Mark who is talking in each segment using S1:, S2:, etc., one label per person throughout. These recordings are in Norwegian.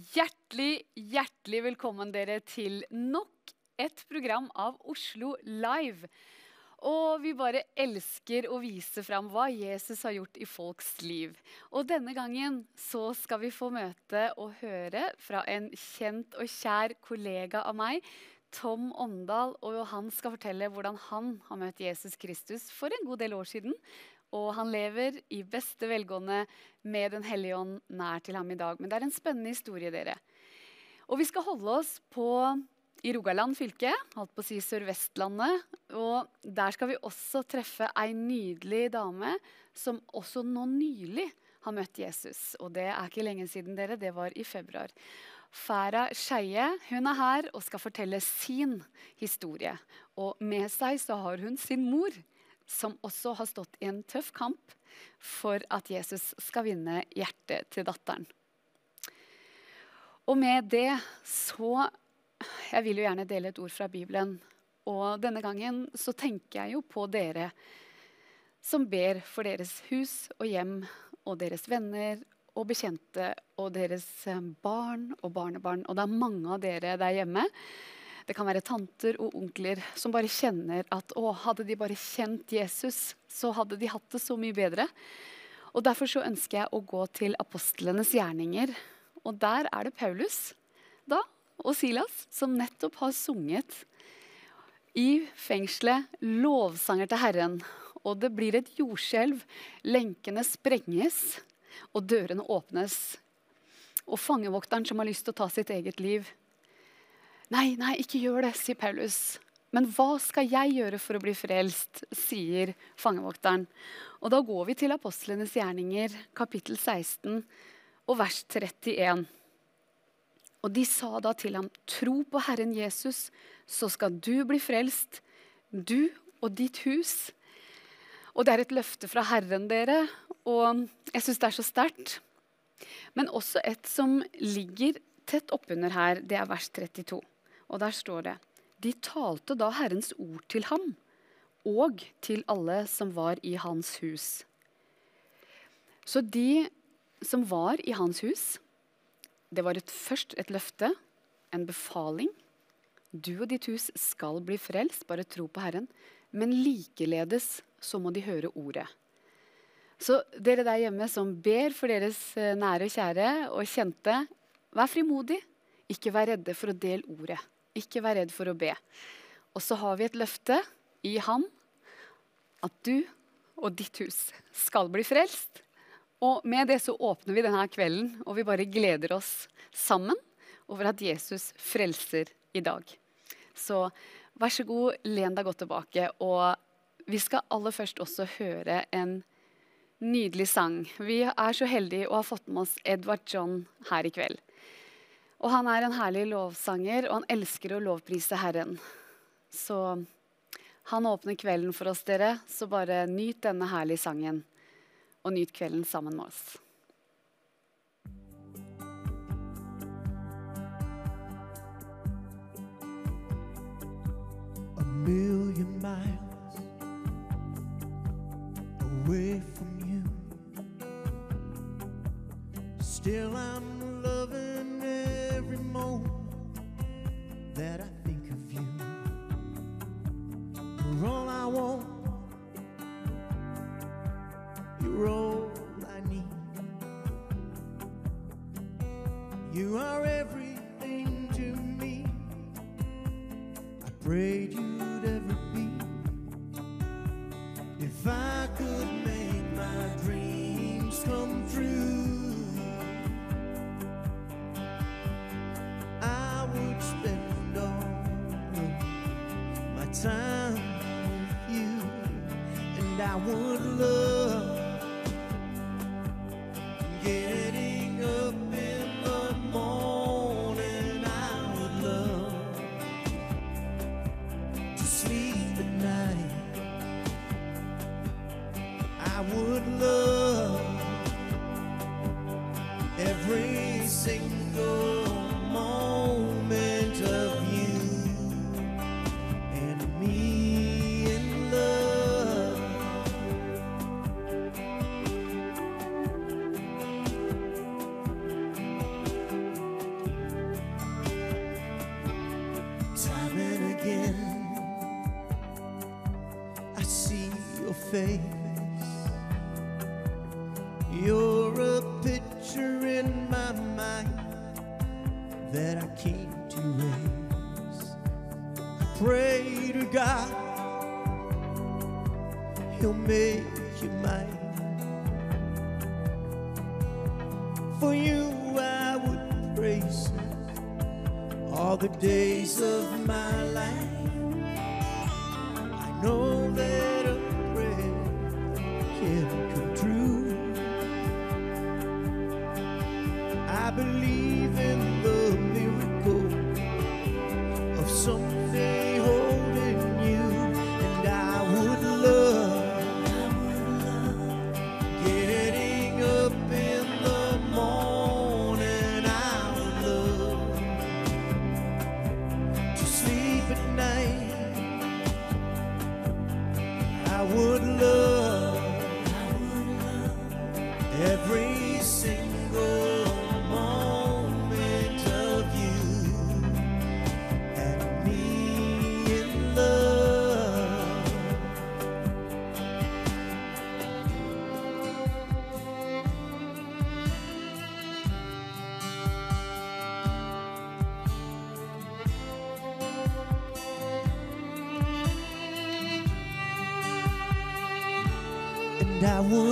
S1: Hjertelig, hjertelig velkommen dere til nok et program av Oslo Live. Og vi bare elsker å vise fram hva Jesus har gjort i folks liv. Og denne gangen så skal vi få møte og høre fra en kjent og kjær kollega av meg, Tom Åndal. Og han skal fortelle hvordan han har møtt Jesus Kristus for en god del år siden. Og han lever i beste velgående med Den hellige ånd nær til ham i dag. Men det er en spennende historie, dere. Og vi skal holde oss på, i Rogaland fylke, holdt på å si Sør-Vestlandet. Og der skal vi også treffe ei nydelig dame som også nå nylig har møtt Jesus. Og det er ikke lenge siden, dere. Det var i februar. Farah Skeie er her og skal fortelle sin historie. Og med seg så har hun sin mor som også har stått i en tøff kamp for at Jesus skal vinne hjertet til datteren. Og med det så Jeg vil jo gjerne dele et ord fra Bibelen. Og denne gangen så tenker jeg jo på dere som ber for deres hus og hjem og deres venner og bekjente og deres barn og barnebarn. Og det er mange av dere der hjemme det kan være tanter og onkler som bare kjenner at å, hadde de bare kjent Jesus, så hadde de hatt det så mye bedre. Og Derfor så ønsker jeg å gå til apostlenes gjerninger. Og der er det Paulus da, og Silas som nettopp har sunget i fengselet lovsanger til Herren. Og det blir et jordskjelv. Lenkene sprenges, og dørene åpnes. Og fangevokteren som har lyst til å ta sitt eget liv, Nei, nei, ikke gjør det, sier Paulus. Men hva skal jeg gjøre for å bli frelst, sier fangevokteren. Og da går vi til apostlenes gjerninger, kapittel 16 og vers 31. Og de sa da til ham, tro på Herren Jesus, så skal du bli frelst, du og ditt hus. Og det er et løfte fra Herren, dere, og jeg syns det er så sterkt. Men også et som ligger tett oppunder her, det er vers 32. Og der står det De talte da Herrens ord til ham og til alle som var i hans hus. Så de som var i hans hus, det var et, først et løfte, en befaling. Du og ditt hus skal bli frelst, bare tro på Herren. Men likeledes så må de høre ordet. Så dere der hjemme som ber for deres eh, nære og kjære og kjente, vær frimodig. Ikke vær redde for å dele ordet. Ikke vær redd for å be. Og så har vi et løfte i ham at du og ditt hus skal bli frelst. Og med det så åpner vi denne kvelden, og vi bare gleder oss sammen over at Jesus frelser i dag. Så vær så god, len deg godt tilbake. Og vi skal aller først også høre en nydelig sang. Vi er så heldige å ha fått med oss Edvard John her i kveld. Og han er en herlig lovsanger, og han elsker å lovprise Herren. Så han åpner kvelden for oss, dere. Så bare nyt denne herlige sangen, og nyt kvelden sammen med oss.
S2: Million miles away from you. Still, I'm pudera I would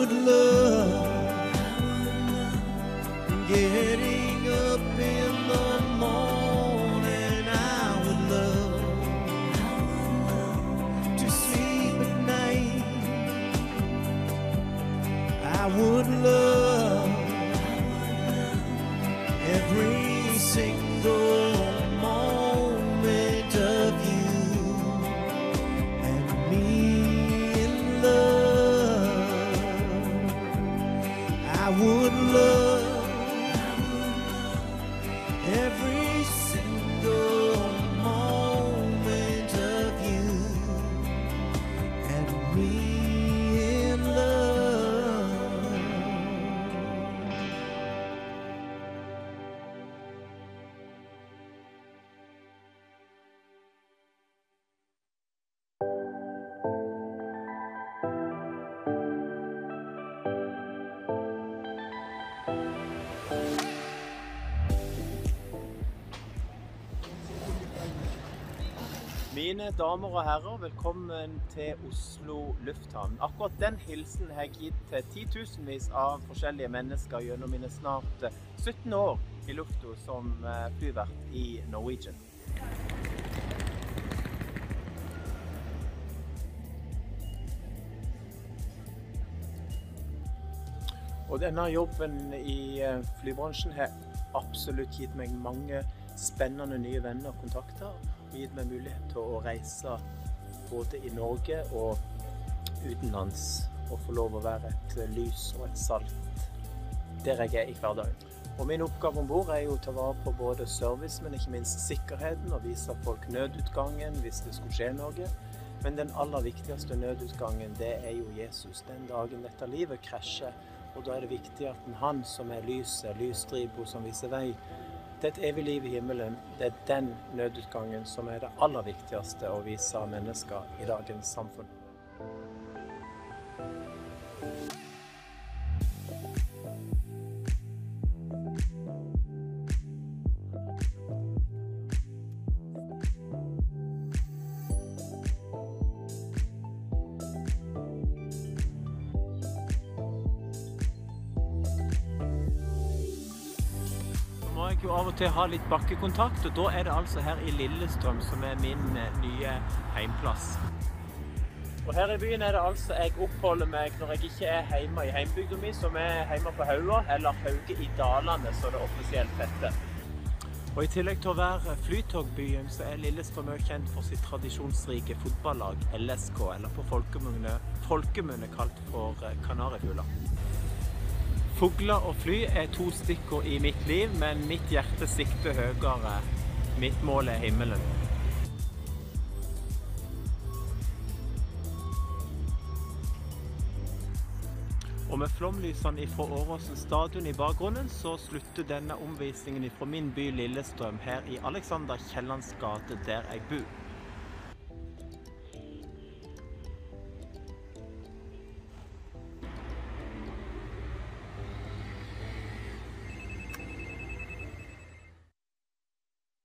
S3: Mine
S4: damer og herrer, velkommen til Oslo lufthavn. Akkurat den hilsen har jeg gitt til titusenvis av forskjellige mennesker gjennom mine snart eh, 17 år i lufta som eh, flyvert i Norwegian. Og denne jobben i eh, flybransjen har absolutt gitt meg mange spennende nye venner og kontakter. Og gitt meg mulighet til å reise både i Norge og utenlands. Og få lov å være et lys og et salt der jeg er i hverdagen. Og min oppgave om bord er jo å ta vare på både service, men ikke minst sikkerheten. Og vise folk nødutgangen hvis det skulle skje noe. Men den aller viktigste nødutgangen, det er jo Jesus. Den dagen dette livet krasjer. Og da er det viktig at han som er lyset, lysstripa som viser vei til et evig liv i himmelen, det er den nødutgangen som er det aller viktigste å vise mennesker i dagens samfunn. Til ha litt bakkekontakt, og da er det altså her i Lillestrøm som er min eh, nye heimplass. Og her i byen er det altså jeg oppholder meg når jeg ikke er hjemme i heimbygda mi, som er hjemme på Haua, eller Hauge i Dalane, som det offisielt heter. Og I tillegg til å være flytogbyen, så er Lillestrøm også kjent for sitt tradisjonsrike fotballag LSK, eller på folkemunne kalt for eh, Kanarifugler. Fugler og fly er to stikkord i mitt liv, men mitt hjerte sikter høyere. Mitt mål er himmelen. Og med flomlysene fra Åråsen stadion i bakgrunnen, så slutter denne omvisningen fra min by Lillestrøm her i Alexander Kiellands gate, der jeg bor.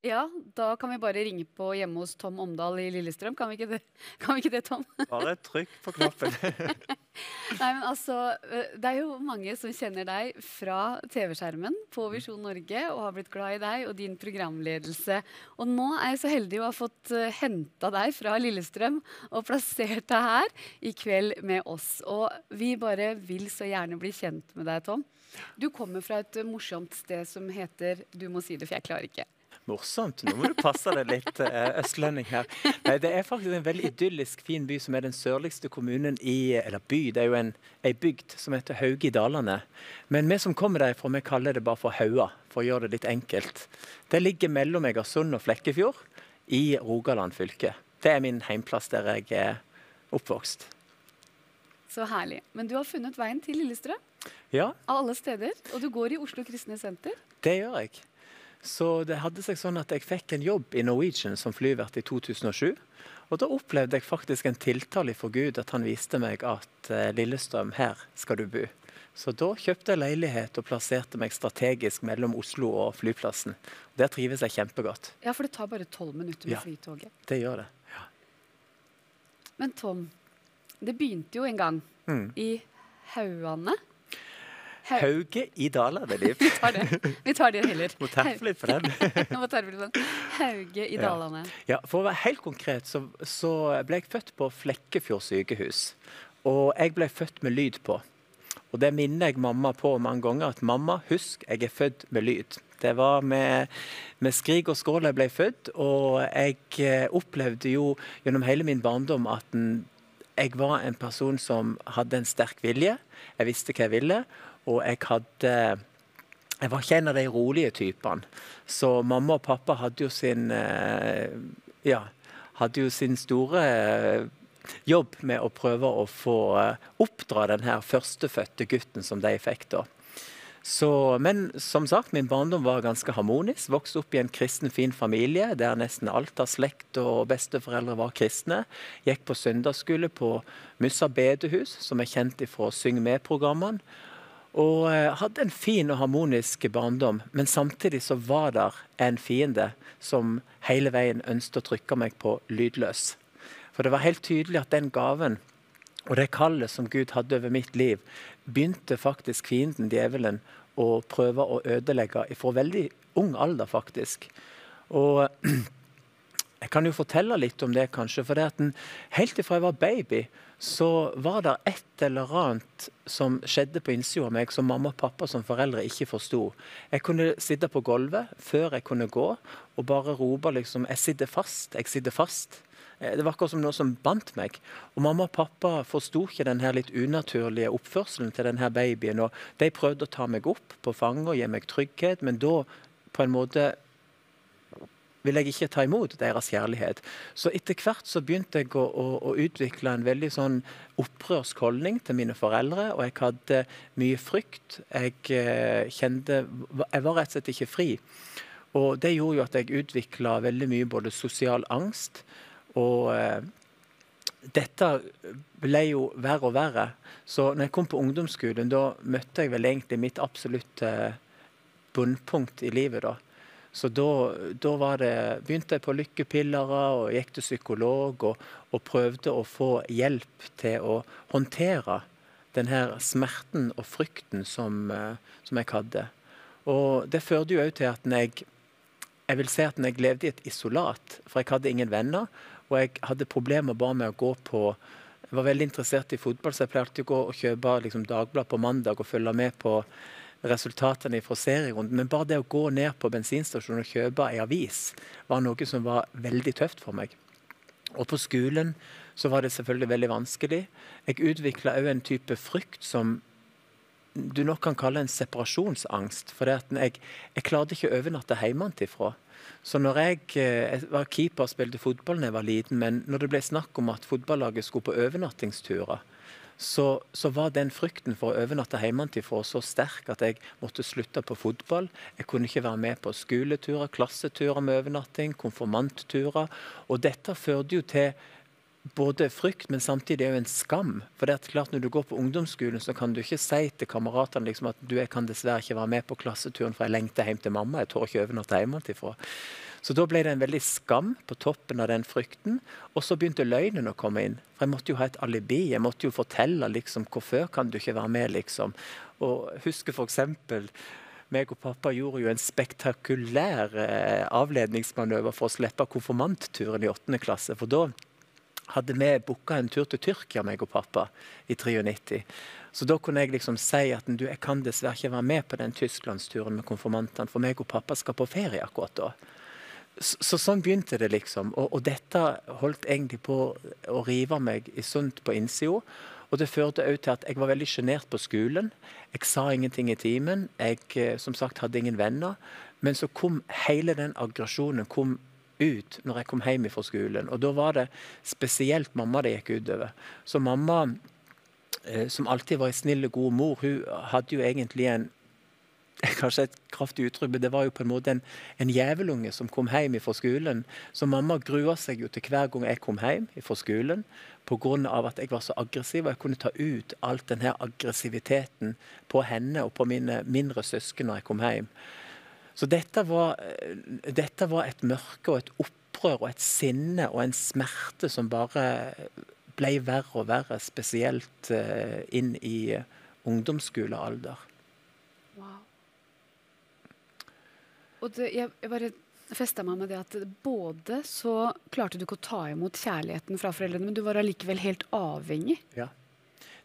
S1: Ja, da kan vi bare ringe på hjemme hos Tom Omdal i Lillestrøm. Kan vi ikke det, kan vi ikke det Tom?
S4: Bare trykk på knappen.
S1: Nei, men altså, Det er jo mange som kjenner deg fra TV-skjermen på Visjon Norge og har blitt glad i deg og din programledelse. Og nå er jeg så heldig å ha fått henta deg fra Lillestrøm og plassert deg her i kveld med oss. Og vi bare vil så gjerne bli kjent med deg, Tom. Du kommer fra et morsomt sted som heter Du må si det, for jeg klarer ikke.
S4: Morsomt. Nå må du passe deg litt, eh, østlending her. Nei, det er faktisk en veldig idyllisk fin by som er den sørligste kommunen i Eller by, det er jo en, en bygd som heter Hauge i Dalane. Men vi som kommer derfra, vi kaller det bare for Haua, for å gjøre det litt enkelt. Det ligger mellom Egersund og Flekkefjord i Rogaland fylke. Det er min heimplass der jeg er oppvokst.
S1: Så herlig. Men du har funnet veien til Lillestrøm
S4: Ja,
S1: av alle steder. Og du går i Oslo Kristne Senter.
S4: det gjør jeg. Så det hadde seg sånn at jeg fikk en jobb i Norwegian som flyvert i 2007. Og da opplevde jeg faktisk en tiltale for Gud, at han viste meg at eh, Lillestrøm, her skal du bo. Så da kjøpte jeg leilighet og plasserte meg strategisk mellom Oslo og flyplassen. Der trives jeg kjempegodt.
S1: Ja, for det tar bare tolv minutter med
S4: Ja.
S1: flytoget.
S4: Det gjør det.
S1: Men Tom, det begynte jo en gang
S4: Mm.
S1: i Hauane. Hau-
S4: Hauge i Dalane, Liv.
S1: Vi tar det. Vi tar det heller.
S4: Må terpe litt for den.
S1: Må terpe litt sånn. Hauge i
S4: Ja.
S1: Dalane.
S4: Ja, For å være helt konkret så, så ble jeg født på Flekkefjord sykehus. Og jeg ble født med lyd på. Og det minner jeg mamma på mange ganger. At mamma, husk, jeg er født med lyd. Det var med, med skrik og skrål jeg ble født, og jeg eh, opplevde jo gjennom hele min barndom at en, jeg var en person som hadde en sterk vilje. Jeg visste hva jeg ville, og jeg hadde jeg var ikke en av de rolige typene. Så mamma og pappa hadde jo sin eh, Ja, hadde jo sin store eh, jobb med å prøve å få eh, oppdra den her førstefødte gutten som de fikk da. Så, men som sagt, min barndom var ganske harmonisk. Vokste opp i en kristen, fin familie der nesten alt av slekt og besteforeldre var kristne. Gikk på søndagsskole på Mussa bedehus, som er kjent ifra Syng med-programmene. Og eh, hadde en fin og harmonisk barndom, men samtidig så var der en fiende som hele veien ønsket å trykke meg på lydløs. For det var helt tydelig at den gaven og det kallet som Gud hadde over mitt liv, begynte faktisk fienden, djevelen, å prøve å ødelegge fra veldig ung alder, faktisk. Og jeg kan jo fortelle litt om det, kanskje. For det at den, helt ifra jeg var baby, så var det et eller annet som skjedde på innsida av meg som mamma og pappa som foreldre ikke forsto. Jeg kunne sitte på gulvet før jeg kunne gå, og bare rope liksom 'Jeg sitter fast. Jeg sitter fast'. Eh, Det var akkurat som noe som bandt meg. Og mamma og pappa forsto ikke den her litt unaturlige oppførselen til denne babyen. og De prøvde å ta meg opp på fanget og gi meg trygghet, men da på en måte vil jeg ikke ta imot deres kjærlighet. Så etter hvert så begynte jeg å, å, å utvikle en veldig sånn opprørsk holdning til mine foreldre, og jeg hadde mye frykt. Jeg eh, kjente Jeg var rett og slett ikke fri. Og det gjorde jo at jeg utvikla veldig mye både sosial angst og eh, dette ble jo verre og verre. Så når jeg kom på ungdomsskolen, da møtte jeg vel egentlig mitt absolutte bunnpunkt i livet. da. Så da, da det, begynte jeg på lykkepillere og gikk til psykolog og, og prøvde å få hjelp til å håndtere den her smerten og frykten som, eh, som jeg hadde. Og det førte jo òg til at jeg jeg vil si at jeg levde i et isolat, for jeg hadde ingen venner, og jeg hadde problemer bare med å gå på Jeg var veldig interessert i fotball, så jeg pleide å gå og kjøpe liksom, Dagblad på mandag og følge med på resultatene fra serierunden. Men bare det å gå ned på bensinstasjonen og kjøpe ei avis var noe som var veldig tøft for meg. Og på skolen så var det selvfølgelig veldig vanskelig. Jeg utvikla òg en type frykt som du nok kan kalle en separasjonsangst. For jeg, jeg klarte ikke å overnatte hjemmefra. Så når jeg, eh, jeg var keeper og spilte fotball da jeg var liten, men når det ble snakk om at fotballaget skulle på overnattingsturer, så, så var den frykten for å overnatte hjemmefra så sterk at jeg måtte slutte på fotball. Jeg kunne ikke være med på skoleturer, klasseturer med overnatting, konfirmantturer. Og dette førte jo til både frykt, men samtidig òg en skam. For det er klart Når du går på ungdomsskolen, så kan du ikke si til kameratene liksom at du jeg kan dessverre ikke være med på klasseturen, for jeg lengter hjem til mamma. Jeg tør ikke overnatte hjemmefra. Så da ble det en veldig skam på toppen av den frykten. Og så begynte løgnen å komme inn. For jeg måtte jo ha et alibi. Jeg måtte jo fortelle liksom, hvorfor kan du ikke være med, liksom. Og husker f.eks. meg og pappa gjorde jo en spektakulær eh, avledningsmanøver for å slippe konfirmantturen i åttende klasse. For da hadde vi booka en tur til Tyrkia, meg og pappa, i 93. Så da kunne jeg liksom si at du, jeg kan dessverre ikke være med på den tysklandsturen med konfirmantene, for meg og pappa skal på ferie akkurat da. Så, så sånn begynte det, liksom. Og, og, dette holdt egentlig på å rive meg i sunt på innsida. Og det førte òg til at jeg var veldig sjenert på skolen. Jeg sa ingenting i timen. Jeg eh, som sagt hadde ingen venner. Men så kom hele den aggresjonen kom ut når jeg kom hjem fra skolen. Og da var det spesielt mamma det gikk utover. Så mamma, eh, som alltid var ei snill og god mor, hun hadde jo egentlig en kanskje et kraftig uttrykk, men det var jo på en måte en, en jævelunge som kom hjem fra skolen. Så mamma grua seg jo til hver gang jeg kom hjem fra skolen pga. at jeg var så aggressiv. Og jeg kunne ta ut alt denne aggressiviteten på henne og på mine mindre søsken når jeg kom hjem. Så dette var, dette var et mørke og et opprør og et sinne og en smerte som bare ble verre og verre, spesielt eh, inn i ungdomsskolealder.
S1: Wow. Og det, jeg, jeg bare festa meg med det at både så klarte du ikke å ta imot kjærligheten fra foreldrene, men du var allikevel helt avhengig.
S4: Ja.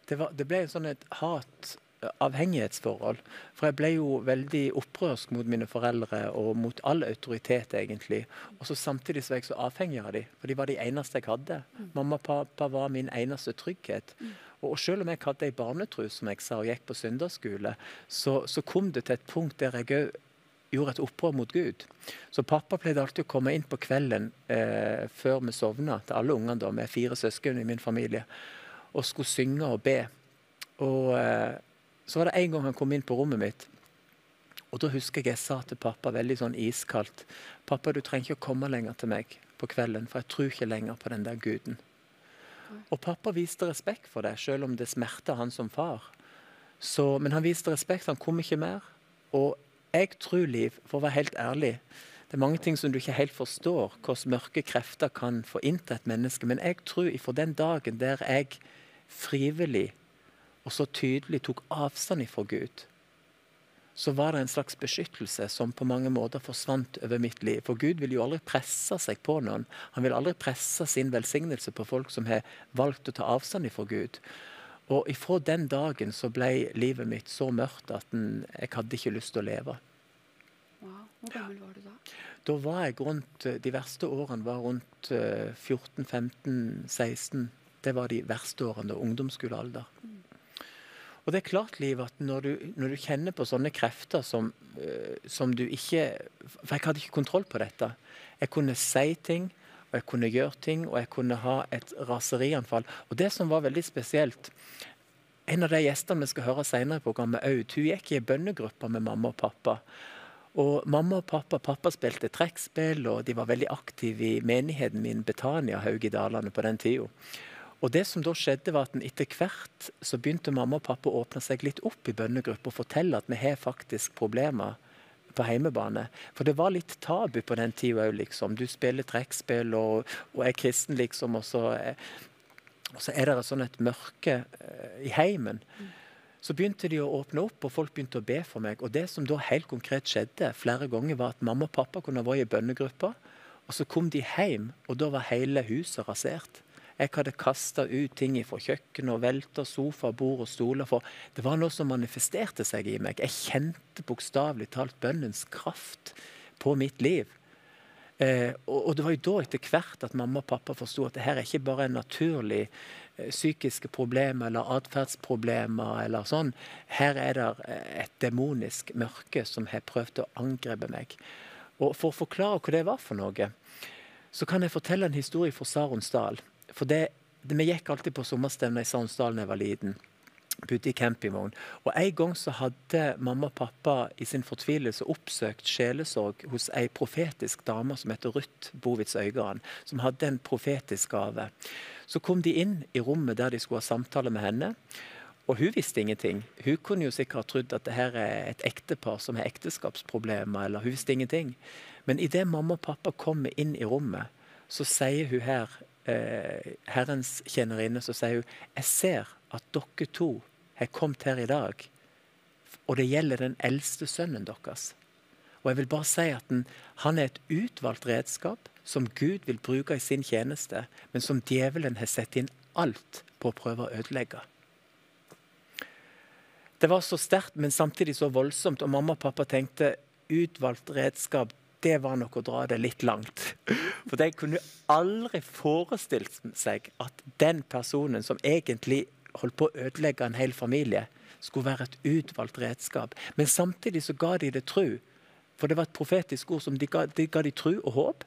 S4: Det, var, det ble sånn et hat avhengighetsforhold. For jeg ble jo veldig opprørsk mot mine foreldre og mot all autoritet, egentlig. Og så samtidig så var jeg så avhengig av dem, for de var de eneste jeg hadde. Mm. Mamma og pappa var min eneste trygghet. Mm. Og selv om jeg hadde ei barnetru som jeg sa, og gikk på søndagsskole, så, så kom det til et punkt der jeg òg gjorde et opprør mot Gud. Så pappa pleide alltid å komme inn på kvelden eh, før vi sovna, til alle ungene med fire søsken i min familie, og skulle synge og be. Og eh, så var det en gang han kom inn på rommet mitt, og da husker jeg jeg sa til pappa veldig sånn iskaldt Pappa, du trenger ikke å komme lenger til meg på kvelden, for jeg tror ikke lenger på den der guden. Og pappa viste respekt for det, selv om det smerta han som far. Så, men han viste respekt, han kom ikke mer. Og jeg tror, Liv, for å være helt ærlig Det er mange ting som du ikke helt forstår, hvordan mørke krefter kan få innta et menneske. Men jeg tror for den dagen der jeg frivillig og så tydelig tok avstand ifra Gud, så var det en slags beskyttelse som på mange måter forsvant over mitt liv. For Gud vil jo aldri presse seg på noen. Han vil aldri presse sin velsignelse på folk som har valgt å ta avstand ifra Gud. Og ifra den dagen så ble livet mitt så mørkt at jeg hadde ikke lyst til å leve.
S1: Wow. Hvor gammel var du da?
S4: Da var jeg rundt, De verste årene var rundt 14-15-16. Eh, det var de verste årene, ungdomsskolealder. Mm. Og det er klart, Liv, at når du, når du kjenner på sånne krefter som, uh, som, du ikke For jeg hadde ikke kontroll på dette. Jeg kunne si ting, og jeg kunne gjøre ting, og jeg kunne ha et raserianfall. Og det som var veldig spesielt En av de gjestene vi skal høre senere i programmet, Aud, hun gikk i en bønnegruppe med mamma og pappa. Og mamma og pappa pappa spilte trekkspill, og de var veldig aktive i menigheten min Betania Haug i Dalane på den tida. Og det som da skjedde var at Etter hvert så begynte mamma og pappa å åpne seg litt opp i bønnegruppa og fortelle at vi har faktisk problemer på heimebane. For det var litt tabu på den tida òg, liksom. Du spiller trekkspill og, og, er kristen, liksom, og så, og så er det sånn et mørke uh, i heimen. Så begynte de å åpne opp, og folk begynte å be for meg. Og det som da helt konkret skjedde flere ganger, var at mamma og pappa kunne vært i bønnegruppa, og så kom de hjem, og da var hele huset rasert. Jeg hadde kasta ut ting fra kjøkkenet og velta sofa, bord og stoler. For det var noe som manifesterte seg i meg. Jeg kjente bokstavelig talt bønnens kraft på mitt liv. Eh, og, og, det var jo da etter hvert at mamma og pappa forsto at det her er ikke bare naturlig eh, psykiske problemer eller atferdsproblemer eller sånn. Her er det eh, et demonisk mørke som har prøvd å angripe meg. Og For å forklare hva det var for noe, så kan jeg fortelle en historie fra Saronsdal. For det, det, vi gikk alltid på sommerstevner i Sandsdalen da jeg var liten. Bodde i campingvogn. Og En gang så hadde mamma og pappa i sin fortvilelse oppsøkt sjelesorg hos ei profetisk dame som heter Ruth Bovitz Øygarden, som hadde en profetisk gave. Så kom de inn i rommet der de skulle ha samtale med henne. Og hun visste ingenting. Hun kunne jo sikkert ha trodd at det her er et ektepar som har ekteskapsproblemer, eller hun visste ingenting. Men idet mamma og pappa kommer inn i rommet, så sier hun her, eh, Herrens tjenerinne, så sier hun Jeg ser at dere to har kommet her i dag, og det gjelder den eldste sønnen deres. Og jeg vil bare si at den, Han er et utvalgt redskap som Gud vil bruke i sin tjeneste, men som djevelen har sett inn alt på å prøve å ødelegge. Det var så sterkt, men samtidig så voldsomt. Og mamma og pappa tenkte utvalgt redskap, det var nok å dra det litt langt. For de kunne aldri forestilt seg at den personen som egentlig holdt på å ødelegge en hel familie, skulle være et utvalgt redskap. Men samtidig så ga de det tru. For det var et profetisk ord som de ga, de ga de tru og håp.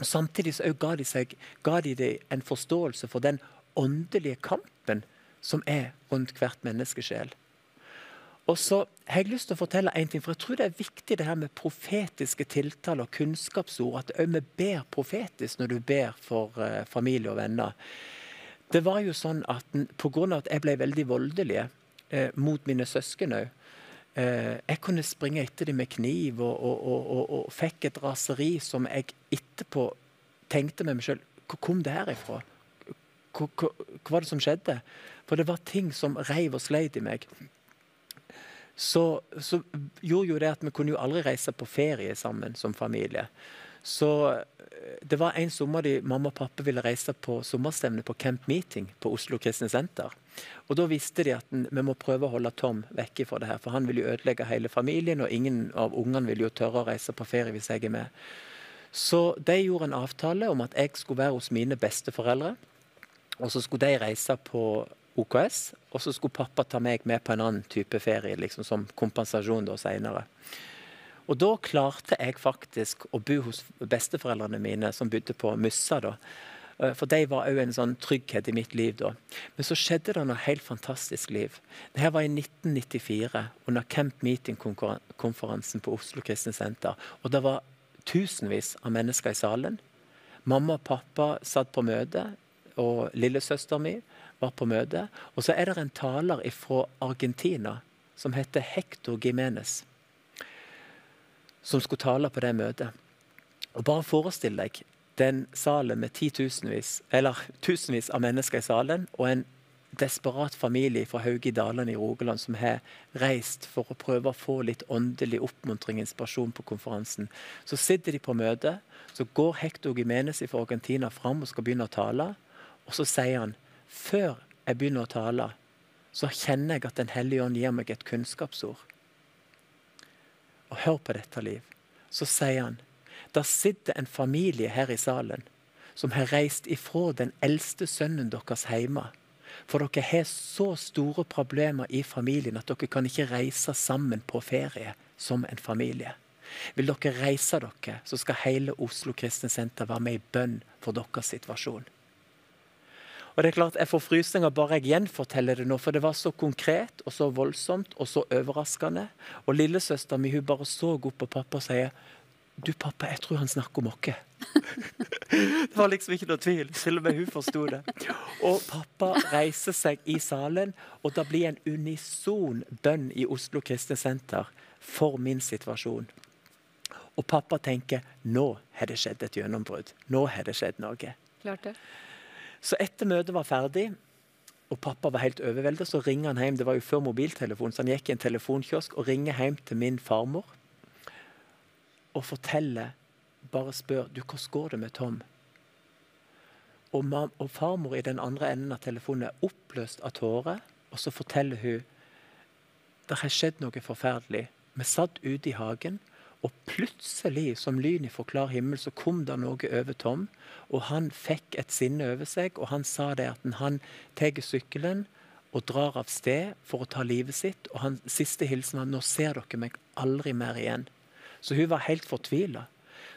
S4: Og Samtidig så ga de, seg, ga de det en forståelse for den åndelige kampen som er rundt hvert menneskesjel. Og så har jeg lyst til å fortelle en ting, for jeg tror det er viktig det her med profetiske tiltaler og kunnskapsord. At vi ber profetisk når du ber for uh, familie og venner. Det var jo sånn at Pga. at jeg ble veldig voldelig uh, mot mine søsken òg uh, Jeg kunne springe etter dem med kniv og, og, og, og, fikk et raseri som jeg etterpå tenkte med meg sjøl Hvor kom det her ifra? Hva, hva var det som skjedde? For det var ting som reiv og sleit i meg så, så, gjorde jo det at vi kunne jo aldri reise på ferie sammen som familie. Så eh, det var en sommer de, mamma og pappa ville reise på sommerstevne på Camp Meeting på Oslo Kristne Senter. Og Da visste de at vi må prøve å holde Tom vekke fra det her, for han vil jo ødelegge hele familien, og ingen av ungene vil jo tørre å reise på ferie hvis jeg er med. Så de gjorde en avtale om at jeg skulle være hos mine besteforeldre. Og så skulle de reise på OKS, og så skulle pappa ta meg med på en annen type ferie liksom som kompensasjon da senere. Og da klarte jeg faktisk å bo hos besteforeldrene mine, som bodde på Mussa. da. Eh, for de var òg en sånn trygghet i mitt liv da. Men så skjedde det noe helt fantastisk liv. Dette var i 1994, under Camp Meeting-konferansen på Oslo Kristne Senter. Og det var tusenvis av mennesker i salen. Mamma og pappa satt på møte, og lillesøster mi var på møte. Og så er det en taler fra Argentina som heter Hector Gimenez, som skulle tale på det møtet. Og Bare forestill deg den salen med titusenvis, eller tusenvis av mennesker i salen, og en desperat familie fra Hauge i Dalane i Rogaland som har reist for å prøve å få litt åndelig oppmuntring og inspirasjon på konferansen. Så sitter de på møte, så går Hector Gimenez fra Argentina fram og skal begynne å tale. Og så sier han før jeg begynner å tale, så kjenner jeg at Den hellige ånd gir meg et kunnskapsord. Og hør på dette, Liv. Så sier han der sitter en familie her i salen som har reist ifra den eldste sønnen deres hjemme. For dere har så store problemer i familien at dere kan ikke reise sammen på ferie som en familie. Vil dere reise dere, så skal hele Oslo Kristne Senter være med i bønn for deres situasjon. Og det er klart, Jeg får frysninger bare jeg gjenforteller det nå, for det var så konkret og så voldsomt og så overraskende. Og lillesøstera mi bare så opp på pappa og sier du pappa, jeg tror han snakker om oss. det var liksom ikke noe tvil, og med hun forsto det. Og pappa reiser seg i salen, og det blir en unison bønn i Oslo Kristne Senter for min situasjon. Og pappa tenker nå har det skjedd et gjennombrudd. Nå har det skjedd noe.
S1: Klart det.
S4: Så etter møtet var ferdig, og pappa var helt overveldet, så ringer han hjem. Det var jo før mobiltelefon, så han gikk i en telefonkiosk og ringer hjem til min farmor og forteller Bare spør du, hvordan går det med Tom. Og, og farmor i den andre enden av telefonen er oppløst av tårer, og så forteller hun det har skjedd noe forferdelig. Vi satt ute i hagen, og plutselig, som lyn ifra klar himmel, så kom det noe over Tom. Og han fikk et sinne over seg, og han sa det at han tar sykkelen og drar av sted for å ta livet sitt. Og han siste hilsen var 'Nå ser dere meg aldri mer igjen'. Så hun var helt fortvila.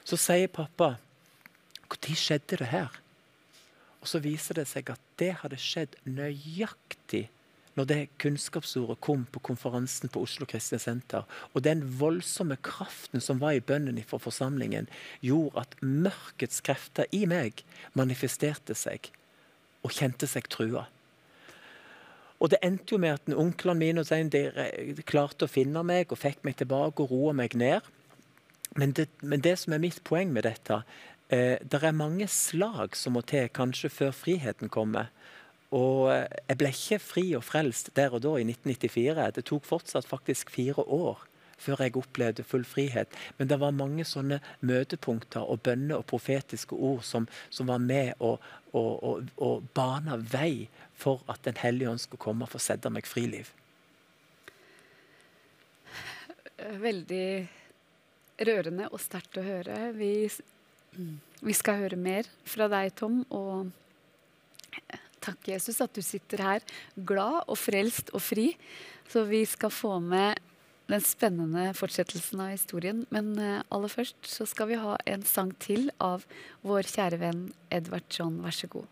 S4: Så sier pappa 'Når skjedde det her?' Og så viser det seg at det hadde skjedd nøyaktig når det kunnskapsordet kom på konferansen på Oslo Kristne Senter, og den voldsomme kraften som var i bønnen for forsamlingen, gjorde at mørkets krefter i meg manifesterte seg og kjente seg trua. Og det endte jo med at onklene mine og sen, de de klarte å finne meg og fikk meg tilbake og roa meg ned. Men det, men det som er mitt poeng med dette, eh, det er mange slag som må til, kanskje før friheten kommer. Og eh, jeg ble ikke fri og frelst der og da i 1994. Det tok fortsatt faktisk fire år før jeg opplevde full frihet. Men det var mange sånne møtepunkter og bønner og profetiske ord som, som var med og, og, og, og bana vei for at Den hellige ånd skulle komme for å sette meg friliv.
S1: Veldig rørende og sterkt å høre. Vi, vi skal høre mer fra deg, Tom. Og takk, Jesus, at du sitter her glad og frelst og fri. Så vi skal få med den spennende fortsettelsen av historien. Men eh, aller først så skal vi ha en sang til av vår kjære venn Edvard John. Vær så god.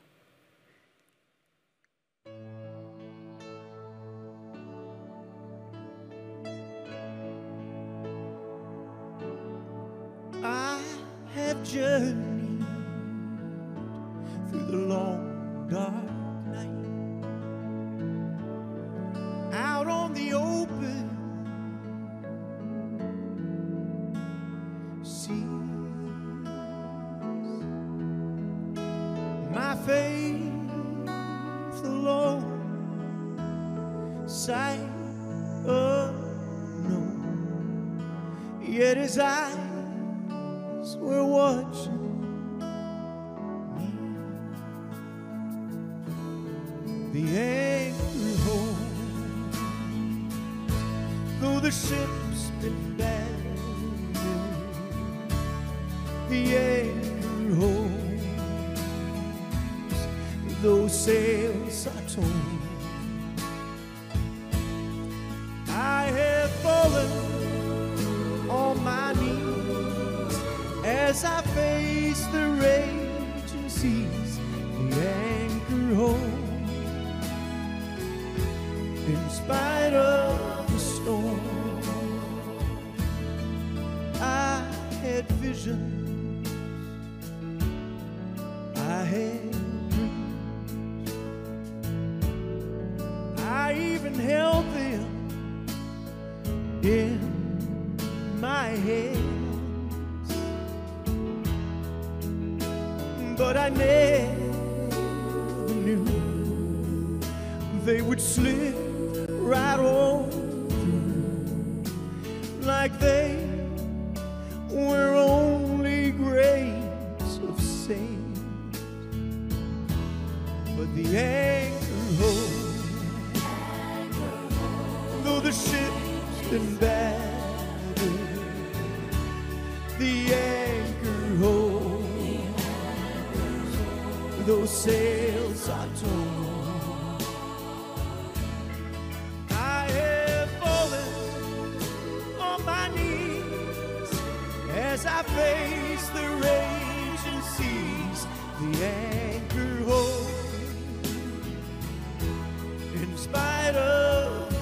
S2: I have journeyed through the long dark out on the open seas. My faith alone, sight unknown. Yet as eyes ship's been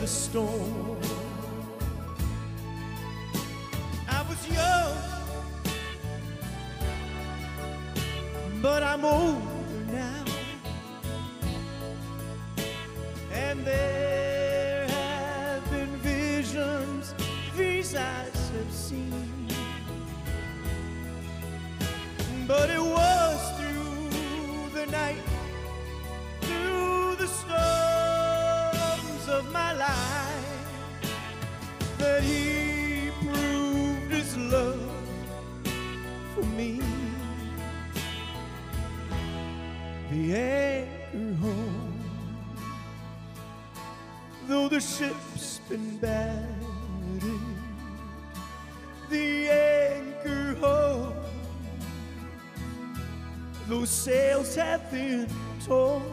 S2: the storm. I was young, but I'm older sad thin
S1: told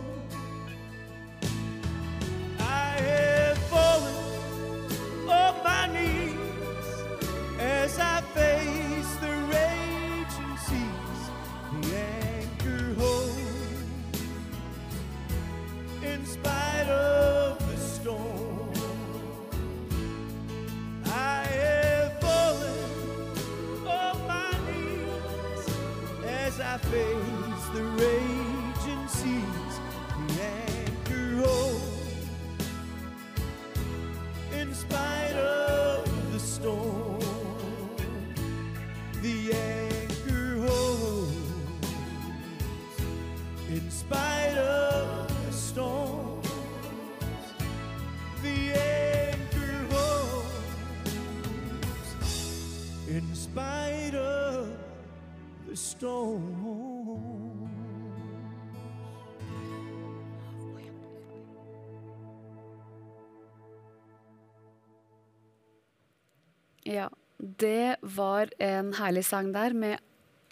S1: det var en herlig sang der med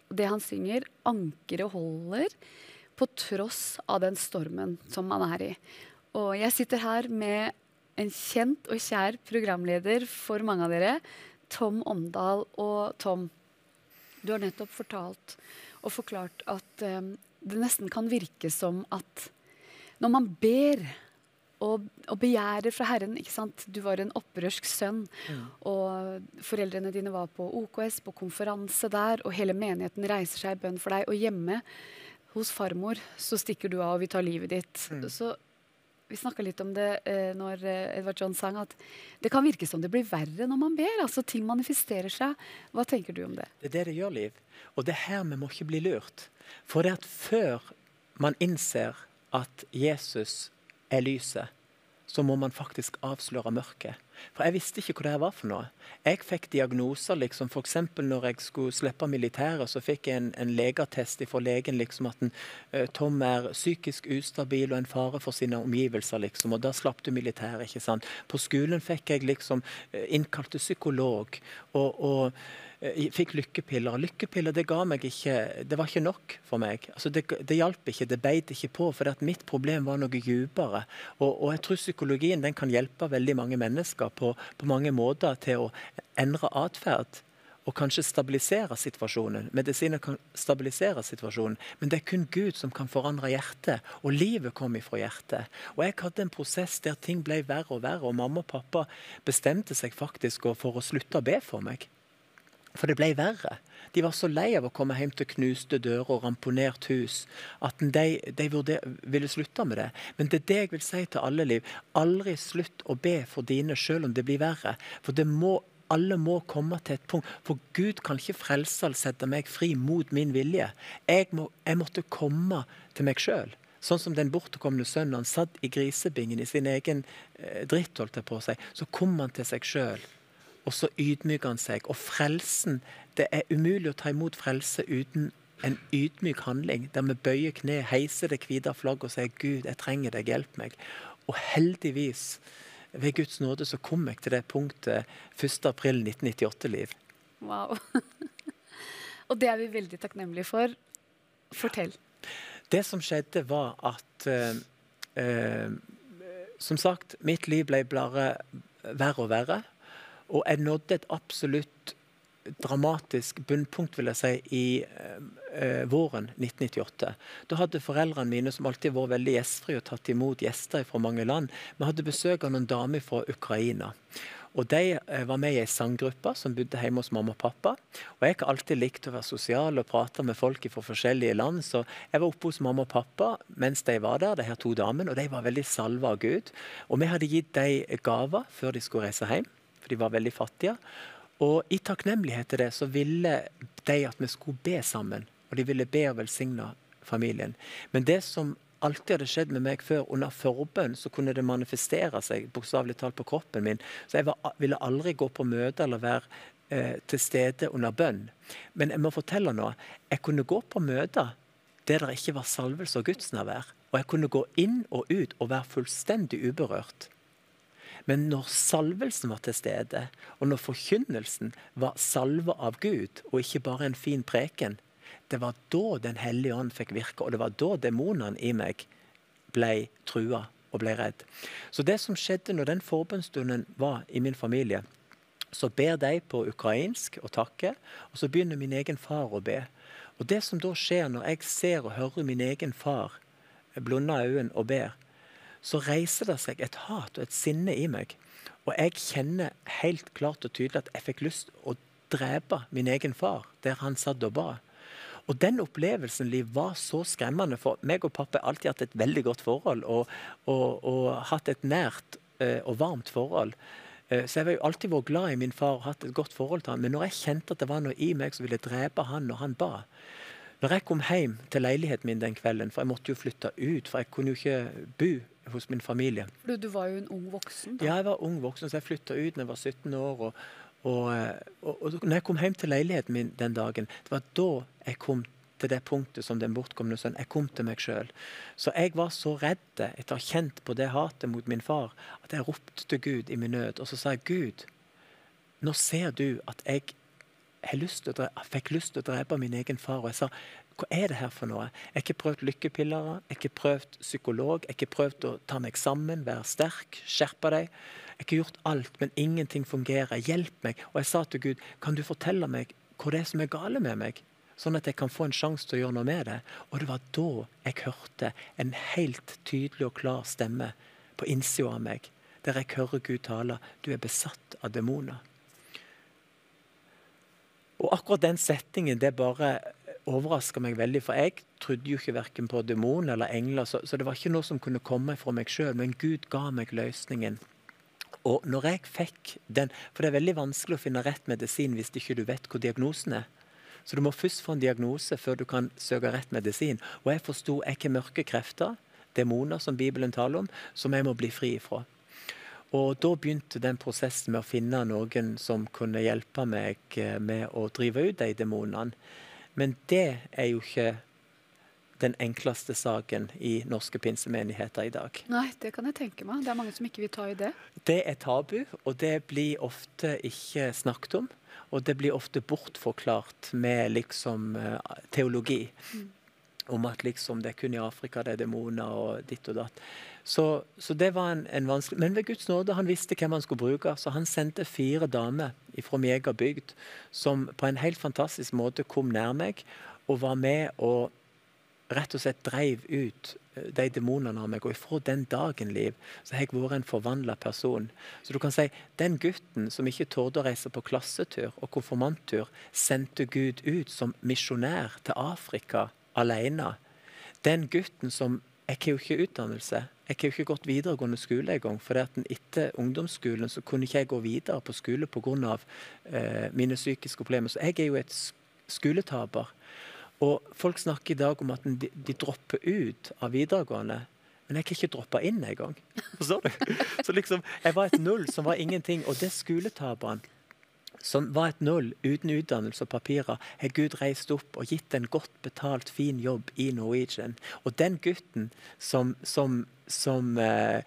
S1: det han synger. Ankeret holder på tross av den stormen som man er i. Og jeg sitter her med en kjent og kjær programleder for mange av dere, Tom Omdal. Og Tom, du har nettopp fortalt og forklart at um, det nesten kan virke som at når man ber og, og begjærer fra Herren ikke sant? Du var en opprørsk sønn, og foreldrene dine var på OKS, på konferanse der, og hele menigheten reiser seg i bønn for deg. Og hjemme hos farmor så stikker du av og vi tar livet ditt. Så vi snakka litt om det eh, når eh, Edvard John sang, at det kan virke som det blir verre når man ber. altså Ting manifesterer seg. Hva tenker du om det?
S4: Det er det det gjør, Liv. Og det er her vi må ikke bli lurt. For det at før man innser at Jesus er lyset, så må man faktisk avsløre mørket. For jeg visste ikke hva det var for noe. Jeg fikk diagnoser, liksom f.eks. når jeg skulle slippe militæret, så fikk jeg en, en legeattest fra legen liksom at en, eh, Tom er psykisk ustabil og en fare for sine omgivelser, liksom. Og da slapp du militæret, ikke sant. På skolen fikk jeg liksom eh, innkalt psykolog. og, og fikk lykkepiller. Lykkepiller det ga meg ikke Det var ikke nok for meg. Altså det, det hjalp ikke, det beit ikke på. For mitt problem var noe dypere. Og, og, jeg tror psykologien den kan hjelpe veldig mange mennesker på, på mange måter til å endre atferd. Og kanskje stabilisere situasjonen. Medisiner kan stabilisere situasjonen, men det er kun Gud som kan forandre hjertet. Og livet kom ifra hjertet. Og jeg hadde en prosess der ting ble verre og verre, og mamma og pappa bestemte seg faktisk for å slutte å be for meg. For det ble verre. De var så lei av å komme hjem til knuste dører og ramponert hus at de, de ville slutte med det. Men det er det jeg vil si til alle liv. Aldri slutt å be for dine selv om det blir verre. For det må, alle må komme til et punkt. For Gud kan ikke frelse eller sette meg fri mot min vilje. Jeg, må, jeg måtte komme til meg sjøl. Sånn som den bortkomne sønnen. Han satt i grisebingen i sin egen eh, dritt, holdt jeg på å si. Så kom han til seg sjøl og så ydmyker han seg. Og frelsen Det er umulig å ta imot frelse uten en ydmyk handling, der vi bøyer kne, heiser det hvite flagget og sier 'Gud, jeg trenger deg, hjelp meg'. Og heldigvis, ved Guds nåde, så kom jeg til det punktet 1.4.1998-liv.
S1: Wow. og det er vi veldig takknemlige for. Fortell.
S4: Det som skjedde, var at uh, uh, Som sagt, mitt liv ble bare verre og verre. Og jeg nådde et absolutt dramatisk bunnpunkt vil jeg si, i eh, våren 1998. Da hadde foreldrene mine, som alltid har vært veldig gjestfrie og tatt imot gjester fra mange land, vi hadde besøk av noen damer fra Ukraina. Og De eh, var med i ei sanggruppe som bodde hjemme hos mamma og pappa. Og Jeg har alltid likt å være sosial og prate med folk fra forskjellige land, så jeg var oppe hos mamma og pappa mens de var der, de her to damene, og de var veldig salva av Gud. Og vi hadde gitt dem gaver før de skulle reise hjem for de var veldig fattige. Og i takknemlighet til det så ville de at vi skulle be sammen. Og de ville be og velsigne familien. Men det som alltid hadde skjedd med meg før, under forbønn så kunne det manifestere seg bokstavelig talt på kroppen min. Så jeg var, ville aldri gå på møte eller være eh, til stede under bønn. Men jeg må fortelle noe. Jeg kunne gå på møter der det ikke var salvelse og gudsnærvær. Og jeg kunne gå inn og ut og være fullstendig uberørt. Men når salvelsen var til stede, og når forkynnelsen var salva av Gud, og ikke bare en fin preken, det var da Den hellige ånd fikk virke, og det var da demonene i meg ble trua og ble redd. Så det som skjedde når den forbønnsstunden var i min familie, så ber de på ukrainsk og takker, og så begynner min egen far å be. Og Det som da skjer når jeg ser og hører min egen far blunde øynene og ber, så reiser det seg et hat og et sinne i meg. Og jeg kjenner helt klart og tydelig at jeg fikk lyst å drepe min egen far der han satt og ba. Og den opplevelsen Liv, var så skremmende, for meg og pappa har alltid hatt et veldig godt forhold og, og, og hatt et nært uh, og varmt forhold. Uh, så jeg har jo alltid vært glad i min far og hatt et godt forhold til han. Men når jeg kjente at det var noe i meg som ville drepe han når han ba, når jeg kom hjem til leiligheten min den kvelden, for jeg måtte jo flytte ut, for jeg kunne jo ikke bo hos min familie.
S1: For du var jo en ung voksen? da?
S4: Ja, jeg var ung voksen, så jeg flytta ut da jeg var 17 år. Og, og, og, og når jeg kom hjem til leiligheten min den dagen, det var da jeg kom til det punktet som den bortkomne sønn. Jeg kom til meg sjøl. Så jeg var så redd etter å ha kjent på det hatet mot min far, at jeg ropte til Gud i min nød. Og så sa jeg, Gud, nå ser du at jeg jeg, lyst drepe, fikk lyst til å drepe min egen far. Og jeg sa hva er det her for noe? Jeg har ikke prøvd lykkepiller, jeg har ikke prøvd psykolog, jeg har ikke prøvd å ta meg sammen, være sterk, skjerpe deg. Jeg har ikke gjort alt, men ingenting fungerer. Hjelp meg. Og jeg sa til Gud, kan du fortelle meg hva det er som er gale med meg? Sånn at jeg kan få en sjanse til å gjøre noe med det. Og det var da jeg hørte en helt tydelig og klar stemme på innsida av meg, der jeg hører Gud tale. Du er besatt av demoner. Og akkurat den settingen, det bare overraska meg veldig. For jeg trodde jo ikke verken på demoner eller engler, så, så, det var ikke noe som kunne komme fra meg sjøl. Men Gud ga meg løsningen. Og når jeg fikk den For det er veldig vanskelig å finne rett medisin hvis ikke du vet hvor diagnosen er. Så du må først få en diagnose før du kan søke rett medisin. Og jeg forsto jeg har mørke krefter, demoner som Bibelen taler om, som jeg må bli fri ifra. Og da begynte den prosessen med å finne noen som kunne hjelpe meg eh, med å drive ut de demonene. Men det er jo ikke den enkleste saken i norske pinsemenigheter i dag.
S1: Nei, det kan jeg tenke meg. Det er mange som ikke vil ta i det.
S4: Det er tabu, og det blir ofte ikke snakket om. Og det blir ofte bortforklart med liksom uh, teologi. Mm. Om at liksom det er kun i Afrika det er demoner og ditt og datt. Så, så, det var en, en, vanskelig Men ved Guds nåde, han visste hvem han skulle bruke. Så han sendte fire damer fra egen bygd som på en helt fantastisk måte kom nær meg og var med og rett og slett dreiv ut eh, de demonene av meg. Og ifra den dagen, Liv, så har jeg vært en forvandla person. Så du kan si den gutten som ikke torde å reise på klassetur og konfirmanttur, sendte Gud ut som misjonær til Afrika alene. Den gutten som Jeg har jo ikke utdannelse. Jeg har jo ikke gått videregående skole engang. For etter ungdomsskolen så kunne ikke jeg gå videre på skole pga. Eh, mine psykiske problemer. Så jeg er jo et skoletaper. Og folk snakker i dag om at de, de dropper ut av videregående. Men jeg kan ikke droppe inn engang. Så liksom, jeg var et null som var ingenting. Og det skoletaperen som var et null uten utdannelse og papirer, har Gud reist opp og gitt en godt betalt, fin jobb i Norwegian. Og den gutten som, som, som eh,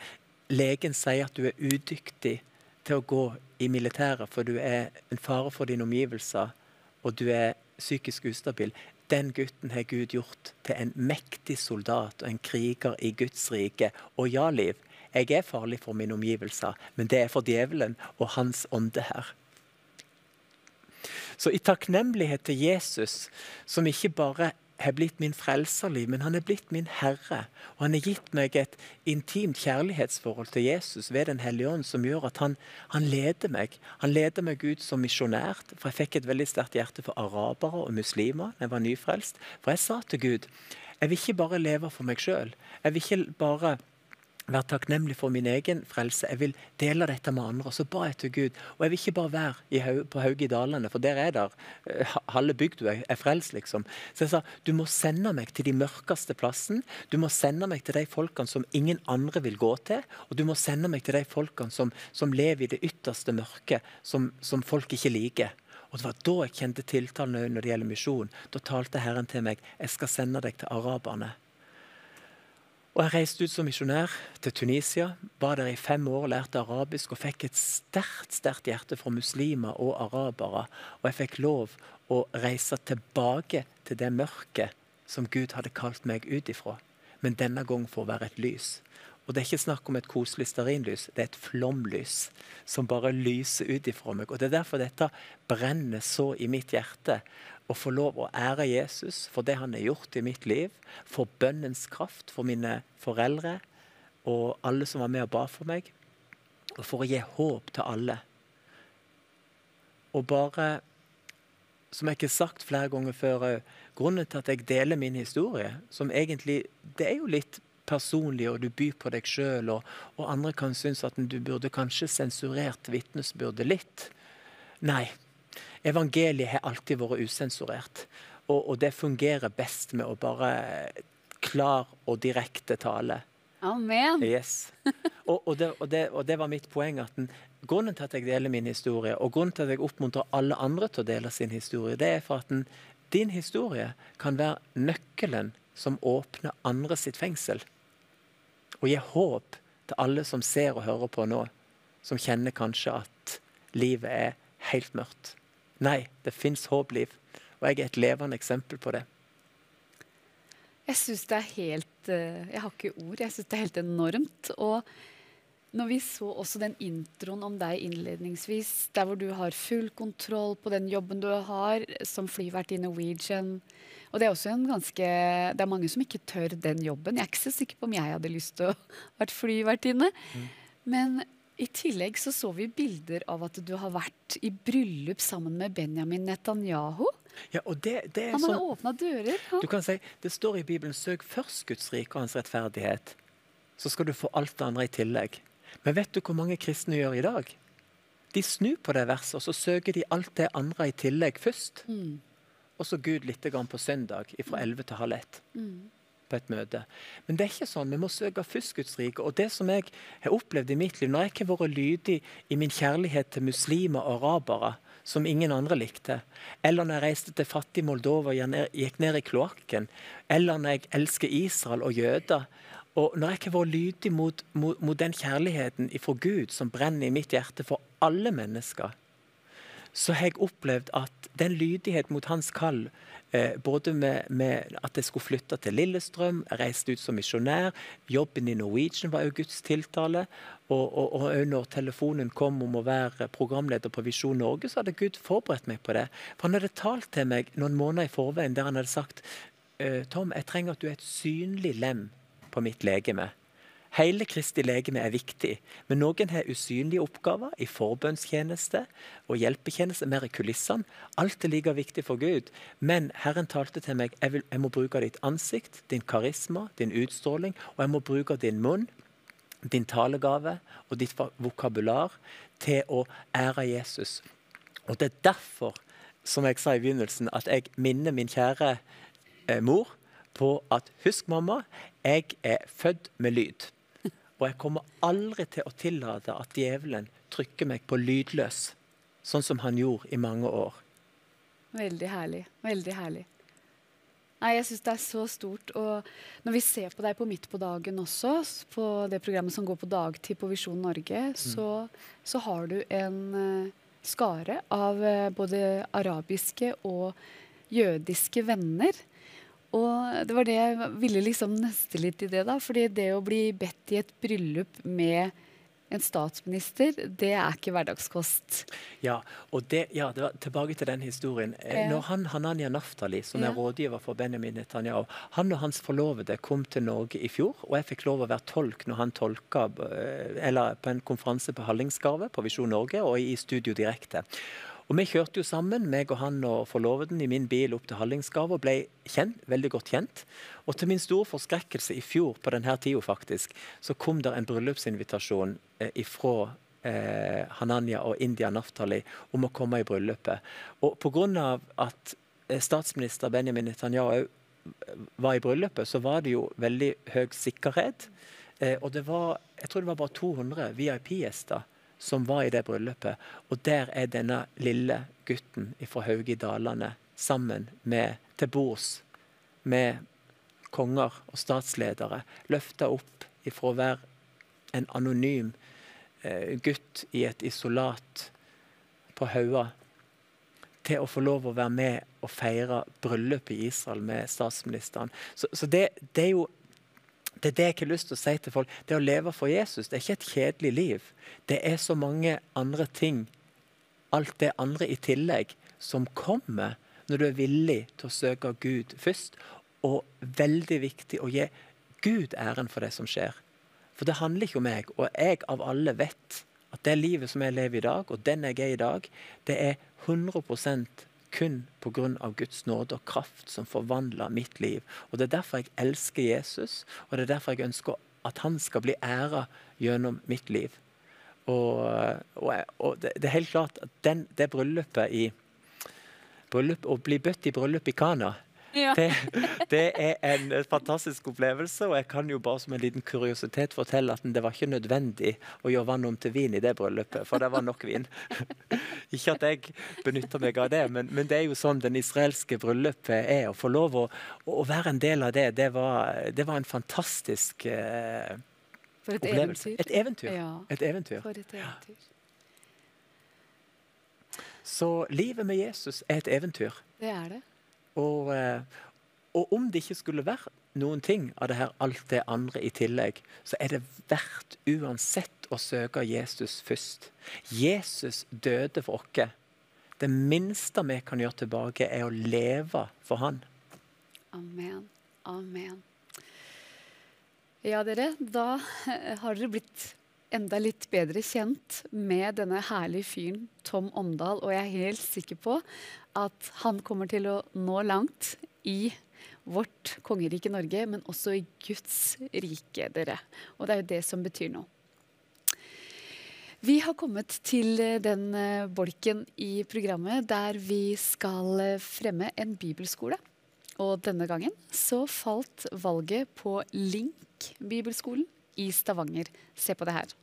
S4: legen sier at du er udyktig til å gå i militæret, for du er en fare for dine omgivelser, og du er psykisk ustabil, den gutten har Gud gjort til en mektig soldat og en kriger i Guds rike. Og ja, Liv, jeg er farlig for mine omgivelser, men det er for djevelen og hans ånde her. Så i takknemlighet til Jesus, som ikke bare har blitt min frelserliv, men han er blitt min herre. Og han har gitt meg et intimt kjærlighetsforhold til Jesus ved Den hellige ånd, som gjør at han, han leder meg. Han leder meg ut som misjonær, for jeg fikk et veldig sterkt hjerte for arabere og muslimer da jeg var nyfrelst. For jeg sa til Gud jeg vil ikke bare leve for meg sjøl. Jeg vil ikke bare være takknemlig for min egen frelse. Jeg vil dele dette med andre. Og så ba jeg til Gud. Og jeg vil ikke bare være på Hauge i Dalane, for der er der uh, halve bygda er frelst, liksom. Så jeg sa du må sende meg til de mørkeste plassene. Du må sende meg til de folkene som ingen andre vil gå til. Og du må sende meg til de folkene som, som lever i det ytterste mørket, som, som folk ikke liker. Og Det var da jeg kjente tiltalen når det gjelder misjon. Da talte Herren til meg jeg skal sende deg til araberne. Og Jeg reiste ut som misjonær til Tunisia, var der i fem år, lærte arabisk og fikk et sterkt sterkt hjerte for muslimer og arabere. Og jeg fikk lov å reise tilbake til det mørket som Gud hadde kalt meg ut ifra. Men denne gangen for å være et lys. Og det er ikke snakk om et koselig stearinlys, det er et flomlys som bare lyser ut ifra meg. Og Det er derfor dette brenner så i mitt hjerte å få lov å ære Jesus for det han har gjort i mitt liv, for bønnens kraft for mine foreldre og alle som var med og ba for meg, og for å gi håp til alle. Og bare, som jeg ikke har sagt flere ganger før grunnen til at jeg deler min historie, som egentlig Det er jo litt personlig, og du byr på deg sjøl, og, og, andre kan synes at du burde kanskje sensurert vitnesbyrdet litt. Nei, Evangeliet har alltid vært usensurert. Og, og, det fungerer best med å bare klar og direkte tale.
S1: Amen.
S4: Yes. Og, og, det, det, og, det, var mitt poeng. at den, Grunnen til at jeg deler min historie, og grunnen til at jeg oppmuntrer alle andre til å dele sin historie, det er for at den, din historie kan være nøkkelen som åpner andre sitt fengsel. Og gir håp til alle som ser og hører på nå, som kjenner kanskje at livet er helt mørkt. Nei, det fins håp, Liv. Og jeg er et levende eksempel på det.
S1: Jeg syns det er helt eh, Jeg har ikke ord. Jeg syns det er helt enormt. Og når vi så også den introen om deg innledningsvis, der hvor du har full kontroll på den jobben du har som flyvert i Norwegian Og det er også en ganske Det er mange som ikke tør den jobben. Jeg er ikke så sikker på om jeg hadde lyst til å vært flyvertinne. Men i tillegg så så vi bilder av at du har vært i bryllup sammen med Benjamin Netanyahu.
S4: Ja, og det, det er
S1: Han har
S4: sånn,
S1: åpna dører. Han.
S4: du kan si, Det står i Bibelen 'søk først Guds rike og hans rettferdighet'. Så skal du få alt det andre i tillegg. Men vet du hvor mange kristne gjør i dag? De snur på det verset, og så søker de alt det andre i tillegg først.
S1: Mm.
S4: Og så Gud litt på søndag fra 11 til halv ett.
S1: Mm.
S4: På et møte. Men det er ikke sånn. Vi må søke først Guds rike. Og det som jeg har opplevd i mitt liv, når jeg har vært lydig i min kjærlighet til muslimer og arabere, som ingen andre likte, eller når jeg reiste til fattig Moldova og gikk ned- i kloakken, eller når jeg elsker Israel og jøder, og når jeg har vært lydig mot, mot, mot den kjærligheten fra Gud som brenner i mitt hjerte for alle mennesker, så har jeg opplevd at den lydighet mot hans kall, både med, med at jeg skulle flytte til Lillestrøm, jeg reiste ut som misjonær, jobben i Norwegian var jo Guds tiltale, og, og, og når telefonen kom om å være programleder på Visjon Norge, så hadde Gud forberedt meg på det. For han hadde talt til meg noen måneder i forveien der han hadde sagt eh, Tom, jeg trenger at du er et synlig lem på mitt legeme. Hele Kristi legeme er viktig, men noen har usynlige oppgaver i forbønnstjeneste og hjelpetjeneste, mer i kulissene. Alt er like viktig for Gud. Men Herren talte til meg jeg, vil, jeg må bruke ditt ansikt, din karisma, din utstråling, og jeg må bruke din munn, din talegave og ditt vokabular til å ære Jesus. Og det er derfor, som jeg sa i begynnelsen, at jeg minner min kjære eh, mor på at husk, mamma, jeg er født med lyd. Og jeg kommer aldri til å tillate at djevelen trykker meg på lydløs, sånn som han gjorde i mange år.
S1: Veldig herlig. Veldig herlig. Nei, jeg syns det er så stort. Og når vi ser på deg på Midt på dagen også, på det programmet som går på dagtid på Visjon Norge, så, så har du en eh, skare av eh, både arabiske og jødiske venner. Og det var det jeg ville liksom nøste litt i det, da. Fordi det å bli bedt i et bryllup med en statsminister, det er ikke hverdagskost.
S4: Ja, og det, ja, det var tilbake til den historien. Eh,
S1: Ja.
S4: Når han, Hananya Naftali, som
S1: Ja.
S4: er rådgiver for Benjamin Netanyahu, han og hans forlovede kom til Norge i fjor, og jeg fikk lov å være tolk når han tolka eh, eller på en konferanse på Hallingskarvet på Visjon Norge og i studio direkte. Og Vi kjørte jo sammen, meg og han og forloveden, i min bil opp til Hallingsgave og ble kjent, veldig godt kjent. Og til min store forskrekkelse i fjor på denne tida faktisk, så kom det en bryllupsinvitasjon eh, ifra eh, Hananya og India Naftali om å komme i bryllupet. Og pga. at eh, statsminister Benjamin Netanyahu var i bryllupet, så var det jo veldig høy sikkerhet. Eh, og det var, jeg tror det var bare 200 VIP-gjester som var i det bryllupet. Og der er denne lille gutten fra Hauge i Dalane sammen med til bords med konger og statsledere. Løfta opp ifra å være en anonym eh, gutt i et isolat på Haua til å få lov å være med og feire bryllupet i Israel med statsministeren. Så, så det, det er jo det er det jeg har lyst til å si til folk. Det å leve for Jesus det er ikke et kjedelig liv. Det er så mange andre ting, alt det andre i tillegg, som kommer når du er villig til å søke Gud først. Og veldig viktig å gi Gud æren for det som skjer. For det handler ikke om meg, og jeg av alle vet at det livet som jeg lever i dag, og den jeg er i dag, det er 100 kun pga. Guds nåde og kraft som forvandler mitt liv. Og Det er derfor jeg elsker Jesus, og det er derfor jeg ønsker at han skal bli æra gjennom mitt liv. Og, og, og det, det er helt klart at den, det bryllupet i bryllup, Å bli bøtt i bryllup i Kana,
S1: Ja.
S4: det, det er en fantastisk opplevelse. Og jeg kan jo bare som en liten kuriositet fortelle at det var ikke nødvendig å gjøre vann om til vin i det bryllupet, for det var nok vin. Ikke at jeg benytter meg av det, men, men det er jo sånn den israelske bryllupet er. Å få lov å, å være en del av det, det var, det var en fantastisk eh,
S1: For et
S4: opplevelse.
S1: eventyr.
S4: Et eventyr.
S1: Ja,
S4: Et eventyr.
S1: for et eventyr.
S4: Så livet med Jesus er et eventyr.
S1: Det er det.
S4: Og, eh, og om det ikke skulle være noen ting av det her, alt det andre i tillegg, så er det verdt uansett å søke Jesus først. Jesus døde for oss. Det minste vi kan gjøre tilbake, er å leve for han.
S1: Amen. Amen. Ja, dere, da eh, har dere blitt enda litt bedre kjent med denne herlige fyren Tom Omdal, og jeg er helt sikker på at han kommer til å nå langt i vårt kongerike Norge, men også i Guds rike, dere. Og det er jo det som betyr noe. Vi har kommet til eh, den eh, bolken i programmet der vi skal eh, fremme en bibelskole. Og denne gangen så falt valget på Link bibelskolen i Stavanger. Se på det her.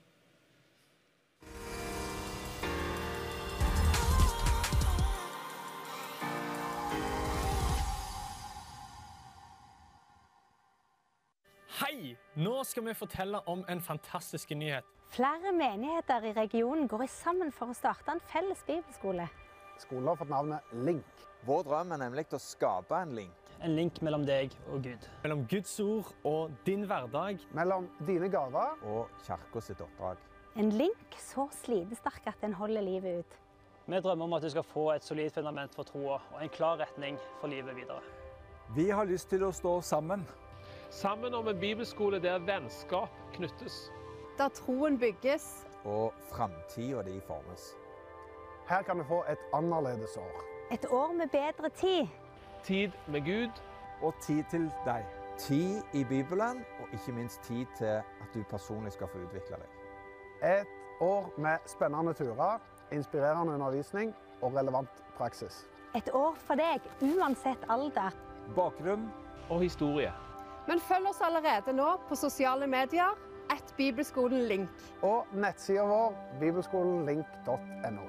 S5: Nå skal vi fortelle om en fantastisk nyhet.
S6: Flere menigheter i regionen går sammen for å starte en felles bibelskole.
S7: Skolen har fått navnet Link.
S8: Vår drøm er nemlig å skape en link.
S9: En link mellom deg og Gud.
S5: Mellom Guds ord og din hverdag.
S7: Mellom dine gaver
S8: Og kirka sitt oppdrag.
S6: En link så slitesterk at den holder livet ut.
S9: Vi drømmer om at du skal få et solid fundament for troa og en klar retning for livet videre.
S10: Vi har lyst til å stå sammen.
S11: Sammen om en bibelskole der vennskap knyttes.
S12: Der troen bygges.
S8: Og framtida di formes.
S7: Her kan vi få et annerledes år.
S6: Et år med bedre tid.
S11: Tid med Gud.
S10: Og tid til deg.
S8: Tid i Bibelen, og ikke minst tid til at du personlig skal få utvikle deg.
S7: Et år med spennende turer, inspirerende undervisning og relevant praksis.
S6: Et år for deg, uansett alder.
S10: Bakgrunn
S11: og historie.
S12: Men følg oss allerede nå på sosiale medier. Et Bibelskolen Link.
S7: Og nettsida vår bibelskolenlink.no.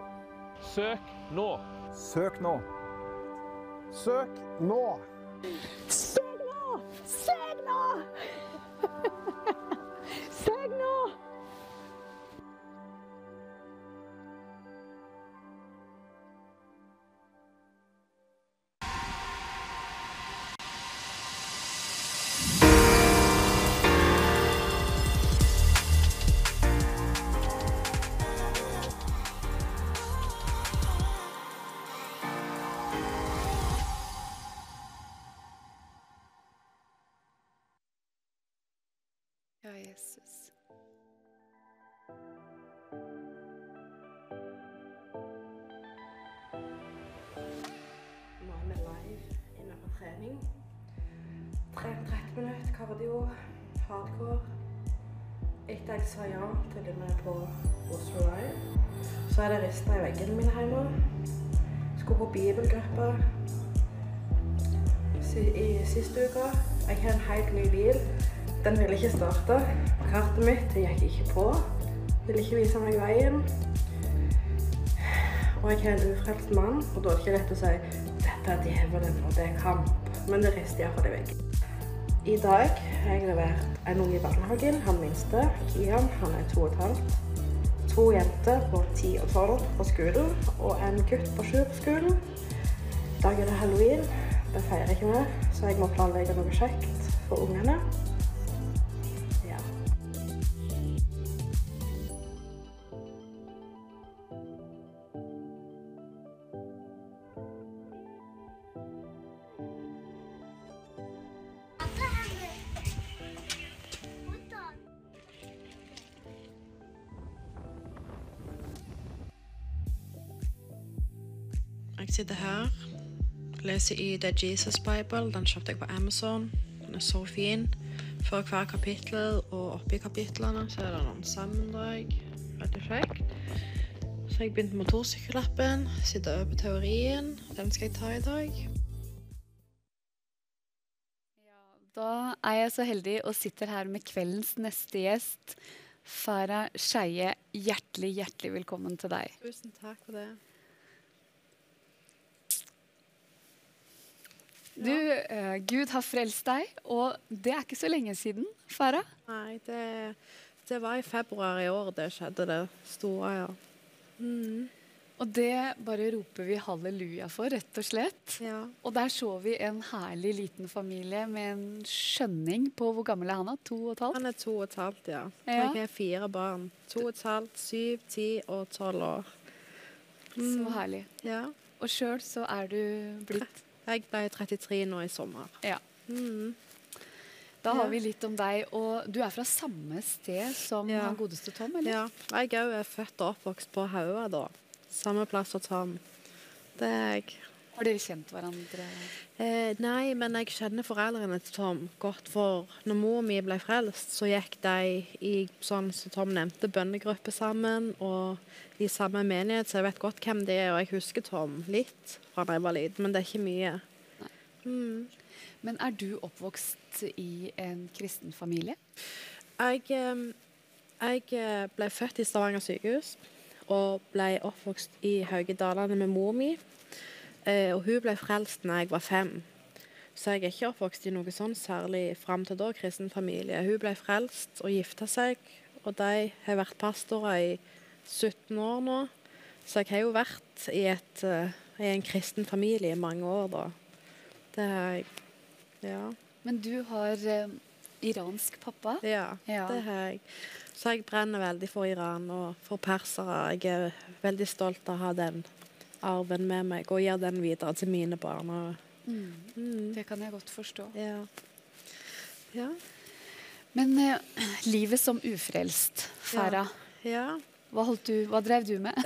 S11: Søk nå.
S10: Søk nå!
S7: Søk nå!
S6: Søk nå! Søk
S13: jeg sa ja til det med på Oslo Live, så er det rister i veggene mine hjemme. Skulle på bibelgruppe i siste uke. Jeg har en helt ny bil. Den ville ikke starte. Kartet mitt gikk ikke på. Ville ikke vise meg veien. Og jeg har en ufrelst mann, og da er det ikke lett å si dette er djevelen og det er kamp. Men det rister iallfall i veggen. I dag har jeg levert en unge i barnehagen, han minste, Kian, han er to og et halvt. To jenter på ti og tolv på skolen, og en gutt på sju på skolen. I dag er det halloween. Det feirer ikke vi, så jeg må planlegge noe kjekt for ungene. Leser i The Jesus Bible. Den kjøpte jeg på Amazon. Den er så fin. Før hver kapittel og oppi kapitlene så er det noen sammendrag. Veldig kjekt. Så jeg begynte motorsykkellappen. Sitter over på teorien. Den skal jeg ta i dag.
S1: Da er jeg så heldig og sitter her med kveldens neste gjest. Farah Skeie, hjertelig, hjertelig velkommen til deg.
S13: Tusen takk for det.
S1: Du, uh, Gud har frelst deg, og det er ikke så lenge siden, Farah.
S13: Nei, det, det var i februar i år det skjedde, det store, ja. Mm.
S1: Og det bare roper vi halleluja for, rett og slett. Ja. Og der så vi en herlig liten familie med en skjønning på hvor gammel er han? da? To og et halvt?
S13: Han er to og et halvt, ja.
S1: Ja.
S13: Jeg har fire barn. To og et halvt, syv, ti og tolv år.
S1: Så herlig.
S13: Ja.
S1: Og sjøl så er du blitt
S13: Jeg ble 33 nå i sommer.
S1: Ja.
S13: Mm.
S1: Da har
S13: Ja.
S1: vi litt om deg. Og du er fra samme sted som
S13: Ja.
S1: han godeste Tom, eller?
S13: Ja. Jeg òg er født og oppvokst på Haua, da. Samme plass som Tom. Det er jeg.
S1: Har dere kjent hverandre?
S13: Eh, nei, men jeg kjenner foreldrene til Tom godt. For når mor mi ble frelst, så gikk de i sånn som Tom nevnte, bønnegruppe sammen. Og i samme menighet, så jeg vet godt hvem det er. Og jeg husker Tom litt fra da jeg var liten, men det er ikke mye. Mm.
S1: Men er du oppvokst i en kristen familie?
S13: Jeg, eh, jeg eh, ble født i Stavanger sykehus og ble oppvokst i Haugedalene med mor mi. Eh, og hun ble frelst da jeg var fem. Så jeg er ikke oppvokst i noe sånn særlig fram til da, kristen familie. Hun ble frelst og gifta seg, og de har vært pastorer i 17 år nå. Så jeg har jo vært i, et, uh, i en kristen familie i mange år, da. Det har jeg. Ja.
S1: Men du har uh, iransk pappa?
S13: Ja,
S1: Ja.
S13: det har jeg. Så jeg brenner veldig for Iran og for persere. Jeg er veldig stolt av å ha den arven med meg og gir den videre til mine barn. Mm.
S1: Mm. Det kan jeg godt forstå.
S13: Ja. Ja.
S1: Men eh, livet som ufrelst, Farah.
S13: Ja.
S1: Hva, du, hva drev du med?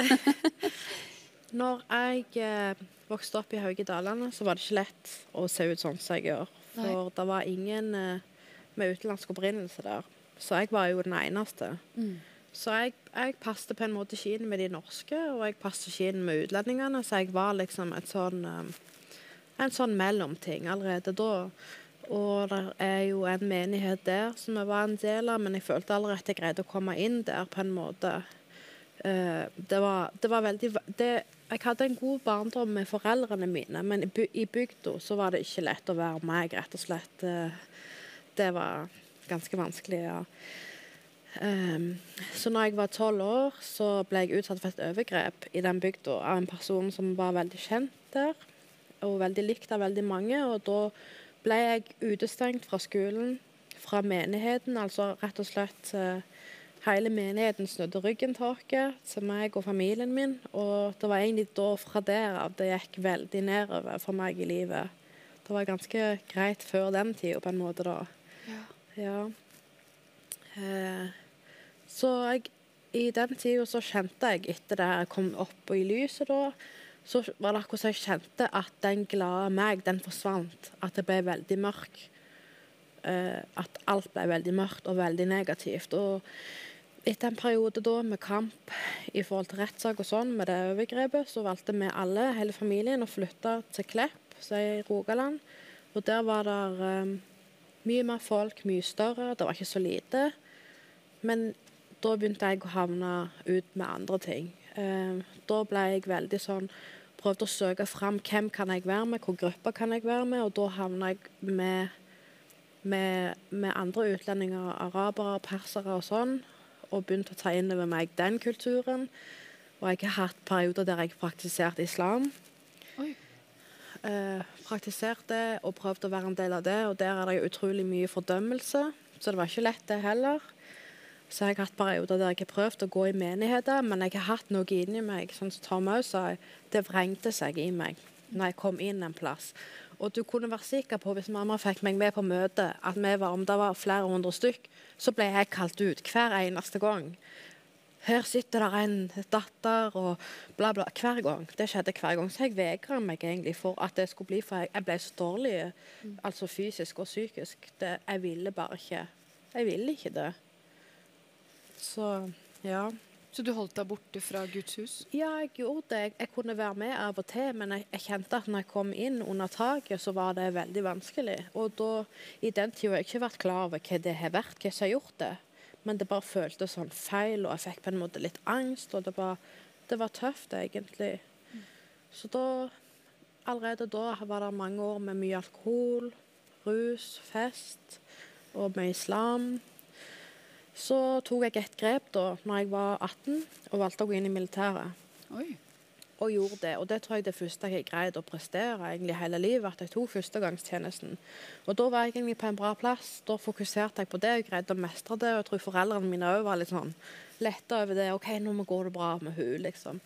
S13: Når jeg eh, vokste opp i Haugedalene, så var det ikke lett å se ut sånn som jeg gjør. For det var ingen eh, med utenlandsk opprinnelse der. Så jeg var jo den eneste.
S1: Mm.
S13: Så jeg, jeg passet på en måte ikke inn med de norske, og jeg passet ikke inn med utlendingene. Så jeg var liksom sånn eh, en sånn mellomting allerede da. Og det er jo en menighet der som jeg var en del av, men jeg følte allerede at jeg greide å komme inn der på en måte. Eh, det, var, det var veldig det, Jeg hadde en god barndom med foreldrene mine, men i, by, bygda så var det ikke lett å være meg, rett og slett. Eh, det var ganske vanskelig, ja. Ehm, så når jeg var tolv år, så ble jeg utsatt for et overgrep i den bygda av en person som var veldig kjent der, og veldig likt av veldig mange. Og da ble jeg utestengt fra skolen, fra menigheten, altså rett og slett uh, Hele menigheten snudde ryggen til oss, til meg og familien min. Og det var egentlig da fra der av det gikk veldig nedover for meg i livet. Det var ganske greit før den tida, på en måte, da. Ja. Eh, så jeg, i den tida så kjente jeg, etter det jeg kom opp i lyset da, så var det akkurat som jeg kjente at den glade meg, den forsvant. At det ble veldig mørk. Uh, at alt ble veldig mørkt og veldig negativt. Og etter en periode da med kamp i forhold til rettssak og sånn, med det overgrepet, så valgte vi alle, hele familien, å flytte til Klepp, som er i Rogaland. Og der var det um, mye mer folk, mye større. Det var ikke så lite. Men da begynte jeg å havne ut med andre ting. Eh, da ble jeg veldig sånn Prøvde å søke fram hvem kan jeg være med, hvor grupper kan jeg være med, og da havna jeg med, med, med andre utlendinger, arabere, persere og sånn, og begynte å ta inn over meg den kulturen. Og jeg har hatt perioder der jeg praktiserte islam.
S1: Oi.
S13: Eh, praktiserte og prøvde å være en del av det, og der er det utrolig mye fordømmelse. Så det var ikke lett, det heller. Så jeg har hatt perioder der jeg har prøvd å gå i menigheter, men jeg har hatt noe inni meg, sånn som Tom òg sa, det vrengte seg i meg når jeg kom inn en plass. Og du kunne være sikker på, hvis mamma fikk meg med på møte, at vi var, om det var flere hundre stykk, så ble jeg kalt ut hver eneste gang. Her sitter der en datter og bla, bla. Hver gang. Det skjedde hver gang. Så jeg vegra meg egentlig for at det skulle bli, for jeg, jeg ble så dårlig, altså fysisk og psykisk. Det, jeg ville bare ikke. Jeg ville ikke det. Så ja.
S1: Så du holdt deg borte fra Guds hus?
S13: Ja, jeg gjorde det. Jeg, jeg kunne være med av og til, men jeg, jeg kjente at når jeg kom inn under taket, så var det veldig vanskelig. Og da, i den tida har jeg ikke vært klar over hva det har vært, hva som har gjort det. Men det bare føltes sånn feil, og jeg fikk på en måte litt angst, og det var, det var tøft, egentlig. Så da Allerede da var det mange år med mye alkohol, rus, fest og med islam. Så tok jeg et grep da når jeg var 18 og valgte å gå inn i militæret.
S1: Oi.
S13: og gjorde det. Og det tror jeg det første jeg greide å prestere egentlig hele livet, at jeg tok førstegangstjenesten. Og da var jeg egentlig på en bra plass. Da fokuserte jeg på det og greide å mestre det. Og jeg tror foreldrene mine òg var litt sånn letta over det. OK, nå går det bra med hun, liksom.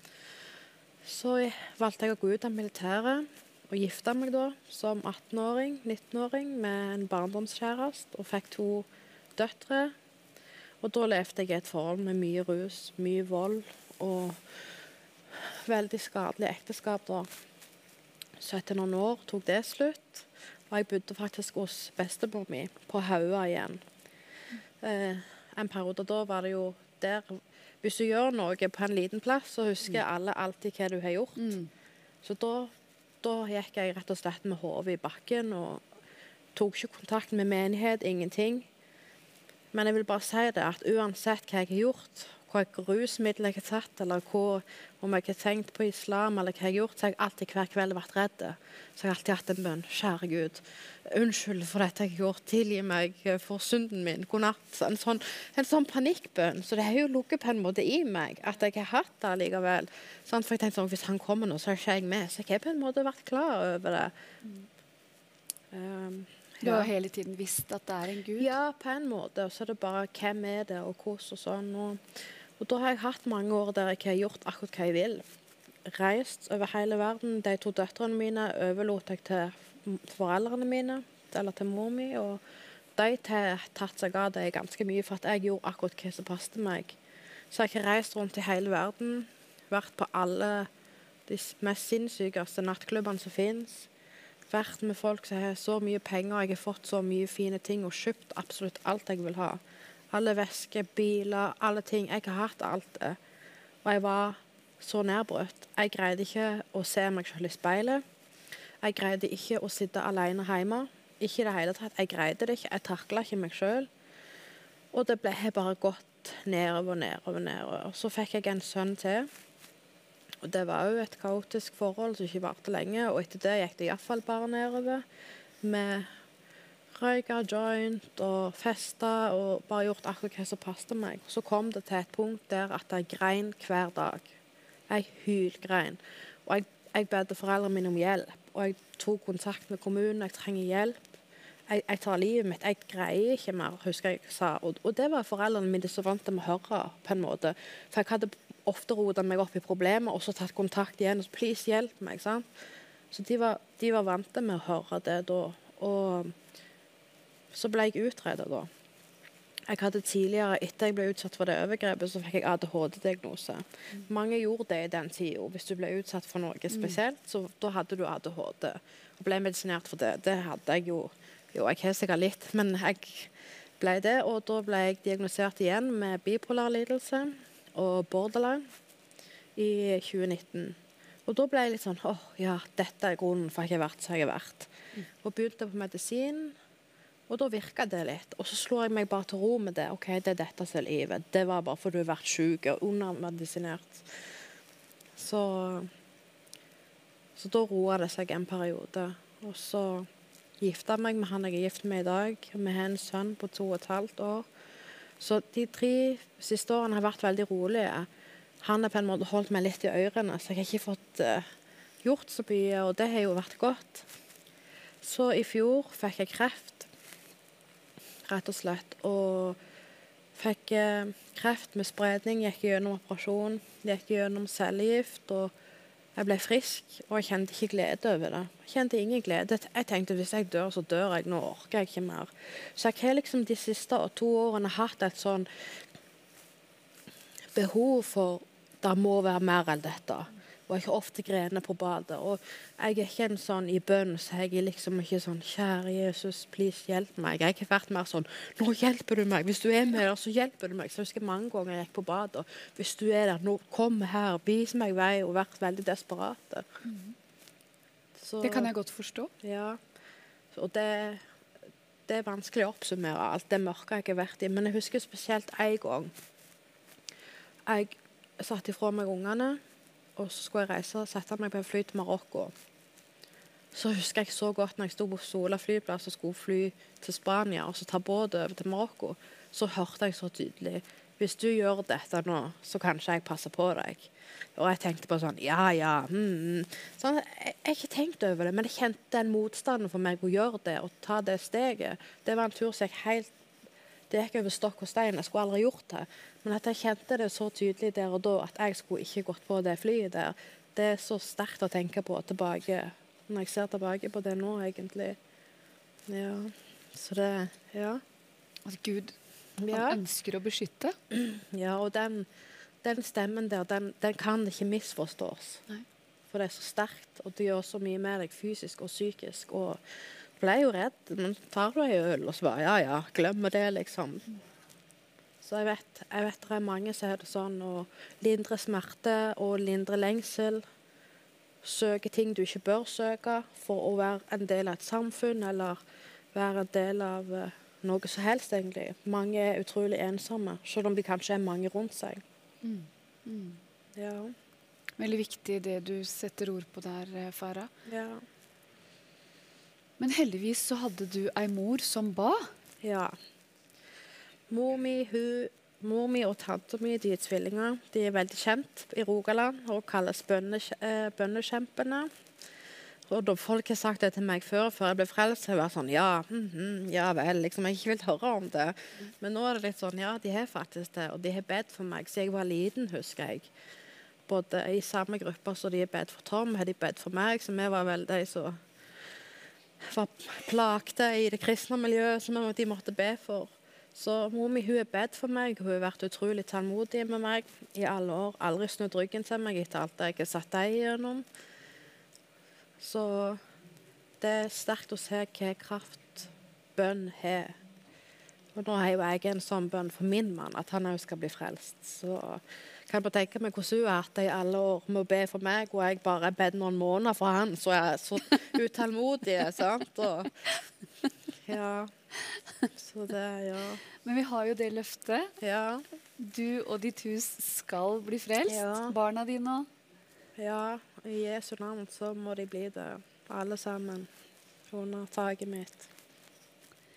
S13: Så valgte jeg å gå ut av militæret og gifte meg da som 18-åring, 19-åring med en barndomskjæreste og fikk to døtre. Og da levde jeg i et forhold med mye rus, mye vold og veldig skadelig ekteskap. da. Så etter noen år tok det slutt, og jeg bodde faktisk hos bestemor mi på Haua igjen. Eh, en periode da var det jo der Hvis du gjør noe på en liten plass, så husker alle alltid hva du har gjort. Så da, da gikk jeg rett og slett med hodet i bakken og tok ikke kontakt med menighet, ingenting. Men jeg vil bare si det at uansett hva jeg har gjort, hva rusmidler jeg har tatt, eller hva, om jeg har tenkt på islam, eller hva jeg har gjort, så har jeg alltid hver kveld vært redd. Så jeg har alltid hatt en bønn. Kjære Gud, unnskyld for dette jeg har gjort. Tilgi meg for synden min. God natt. En sånn, en sånn panikkbønn. Så det har jo ligget på en måte i meg at jeg har hatt det likevel. Sånn, for jeg tenkte sånn, Hvis han kommer nå, så er ikke jeg med. Så jeg har på en måte vært klar over det. Um,
S1: Du har hele tiden visst at det er en gud?
S13: Ja, på en måte. Og så er det bare hvem er det, og hvordan og sånn. Og, og da har jeg hatt mange år der jeg har gjort akkurat hva jeg vil. Reist over hele verden. De to døtrene mine overlot jeg til foreldrene mine, eller til mor mi. Og de har tatt seg av det ganske mye, for at jeg gjorde akkurat hva som passet meg. Så jeg har reist rundt i hele verden, vært på alle de mest sinnssykeste nattklubbene som fins. Vært med folk som har så mye penger, jeg har fått så mye fine ting og kjøpt absolutt alt jeg vil ha. Alle vesker, biler, alle ting. Jeg har hatt alt det. Og jeg var så nedbrutt. Jeg greide ikke å se meg selv i speilet. Jeg greide ikke å sitte alene hjemme. Ikke i det hele tatt. Jeg greide det ikke. Jeg takla ikke meg sjøl. Og det ble bare gått nedover, nedover, nedover. Så fikk jeg en sønn til. Og det var jo et kaotisk forhold som ikke varte lenge. Og etter det gikk det iallfall bare nedover. Med røyka joint og festa og bare gjort akkurat hva som passet meg. Så kom det til et punkt der at jeg grein hver dag. Jeg hylgrein. Og jeg, jeg bedde foreldrene mine om hjelp. Og jeg tok kontakt med kommunen. Jeg trenger hjelp. Jeg, jeg tar livet mitt. Jeg greier ikke mer, husker jeg sa. Og, og det var foreldrene mine så vant til å høre, på en måte. For jeg hadde ofte rota meg opp i problemer og så tatt kontakt igjen. og så, Please, hjelp meg. sant? Så de var, de var vant med å høre det da. Og så ble jeg utredet da. Jeg hadde tidligere, Etter jeg ble utsatt for det overgrepet, så fikk jeg ADHD-diagnose. Mange gjorde det i den tida. Hvis du ble utsatt for noe spesielt, så da hadde du ADHD. Og ble medisinert for det. Det hadde jeg jo. Jo, jeg har sikkert litt, men jeg ble det. Og da ble jeg diagnosert igjen med bipolar lidelse og borderline i 2019. Og da ble jeg litt sånn åh, ja, dette er grunnen for at jeg har vært som jeg har vært. Og begynte på medisin. Og da virka det litt. Og så slo jeg meg bare til ro med det. OK, det er dette som er livet. Det var bare fordi du har vært syk og undermedisinert. Så Så da roa det seg en periode. Og så gifta jeg meg med han jeg er gift med i dag. Vi har en sønn på to og et halvt år. Så de tre siste årene har vært veldig rolige. Han har på en måte holdt meg litt i ørene, så jeg har ikke fått uh, gjort så mye, og det har jo vært godt. Så i fjor fikk jeg kreft, rett og slett. Og fikk uh, kreft med spredning, gikk gjennom operasjon, gikk gjennom cellegift. Jeg ble frisk, og jeg kjente ikke glede over det. Jeg kjente ingen glede. Jeg tenkte hvis jeg dør, så dør jeg. Nå orker jeg ikke mer. Så jeg har liksom de siste to årene hatt et sånn behov for det må være mer enn dette. Og jeg har ofte grener på badet. Og jeg er ikke en sånn i bønn, så jeg er liksom ikke sånn Kjære Jesus, please, hjelp meg. Jeg har vært mer sånn Nå hjelper du meg. Hvis du er med der, så hjelper du meg. Så jeg husker mange ganger jeg gikk på badet, hvis du er der, nå kom her, vis meg vei, og vært veldig desperat. Så-
S1: Det kan jeg godt forstå.
S13: Ja. Og det, det er vanskelig å oppsummere alt det mørket jeg har vært i. Men jeg husker spesielt én gang. Jeg satte ifra meg ungene, og så skulle jeg reise og sette meg på en fly til Marokko. Så husker jeg så godt når jeg sto på Sola flyplass og skulle fly til Spania og så ta båt over til Marokko, så hørte jeg så tydelig Hvis du gjør dette nå, så kanskje jeg passer på deg. Og jeg tenkte på sånn Ja, ja. Mm. Sånn, jeg har ikke tenkt over det, men jeg kjente den motstanden for meg å gjøre det og ta det steget. Det var en tur som gikk helt Det gikk over stokk og stein. Jeg skulle aldri gjort det. Men at jeg kjente det så tydelig der og da at jeg skulle ikke gått på det flyet der, det er så sterkt å tenke på tilbake. Når jeg ser tilbake på det nå, egentlig. Ja. Så det Ja.
S1: At Gud han
S13: Ja.
S1: ønsker å beskytte.
S13: Ja, og den, den stemmen der, den, den kan ikke misforstås.
S1: Nei.
S13: For det er så sterkt, og det gjør så mye med deg fysisk og psykisk. Og ble jo redd, men tar du ei øl, og så bare ja, ja, glemmer det, liksom. Så jeg vet, jeg vet det er mange som har det sånn, og lindre smerte og lindre lengsel. Søke ting du ikke bør søke for å være en del av et samfunn, eller være en del av eh, noe som helst, egentlig. Mange er utrolig ensomme, selv om de kanskje er mange rundt seg.
S1: Mm. Mm.
S13: Ja.
S1: Veldig viktig det du setter ord på der, eh, Farah.
S13: Ja.
S1: Men heldigvis så hadde du ei mor som ba.
S13: Ja. Mor mi, hun, mor mi og tanta mi de er tvillinger. De er veldig kjent i Rogaland og kalles bønne- eh. Og da folk har sagt det til meg før, før jeg ble frelst, jeg vært sånn Ja, mhm, ja vel. liksom, Jeg ikke vil høre om det. Men nå er det litt sånn Ja, de har faktisk det, og de har bedt for meg siden jeg var liten, husker jeg. Både i samme gruppe som de har bedt for Tom, har de bedt for meg, så vi var vel de som var plagte i det kristne miljøet som de måtte be for. Så mor mi hun er bedt for meg, hun har vært utrolig tålmodig med meg i alle år. Aldri snudd ryggen til meg etter alt jeg har satt deg gjennom. Så det er sterkt å se hva kraft bønn har. Og nå har jo jeg en sånn bønn for min mann, at han òg skal bli frelst. Så kan bare tenke meg hvordan hun har hatt det i alle år med å be for meg, og jeg bare bedt noen måneder for han, så jeg er så utålmodig. sant? Og, ja. Så det, ja.
S1: Men vi har jo det løftet.
S13: Ja.
S1: Du og ditt hus skal bli frelst.
S13: Ja.
S1: Barna dine òg.
S13: Ja, i Jesu navn så må de bli det, alle sammen, under taket mitt.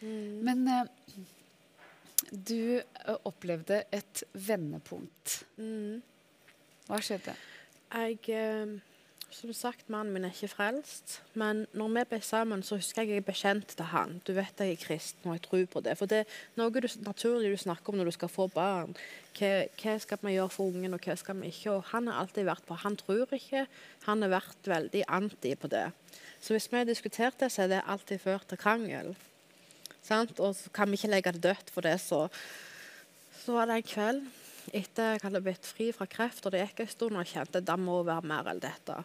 S13: Mm.
S1: Men eh, du opplevde et vendepunkt.
S13: Mm.
S1: Hva skjedde?
S13: Jeg Som sagt, mannen min er ikke frelst. Men når vi ble sammen, så husker jeg jeg bekjente til han. Du vet jeg er kristen, og jeg tror på det. For det er noe du, naturlig du snakker om når du skal få barn. Hva, hva skal vi gjøre for ungen, og hva skal vi ikke? Og han har alltid vært på Han tror ikke. Han har vært veldig anti på det. Så hvis vi har diskutert det, så er det alltid ført til krangel. Sant? Og så kan vi ikke legge det dødt for det, så Så var det en kveld etter jeg hadde blitt fri fra kreft, og det gikk en stund, og jeg kjente det må være mer enn dette.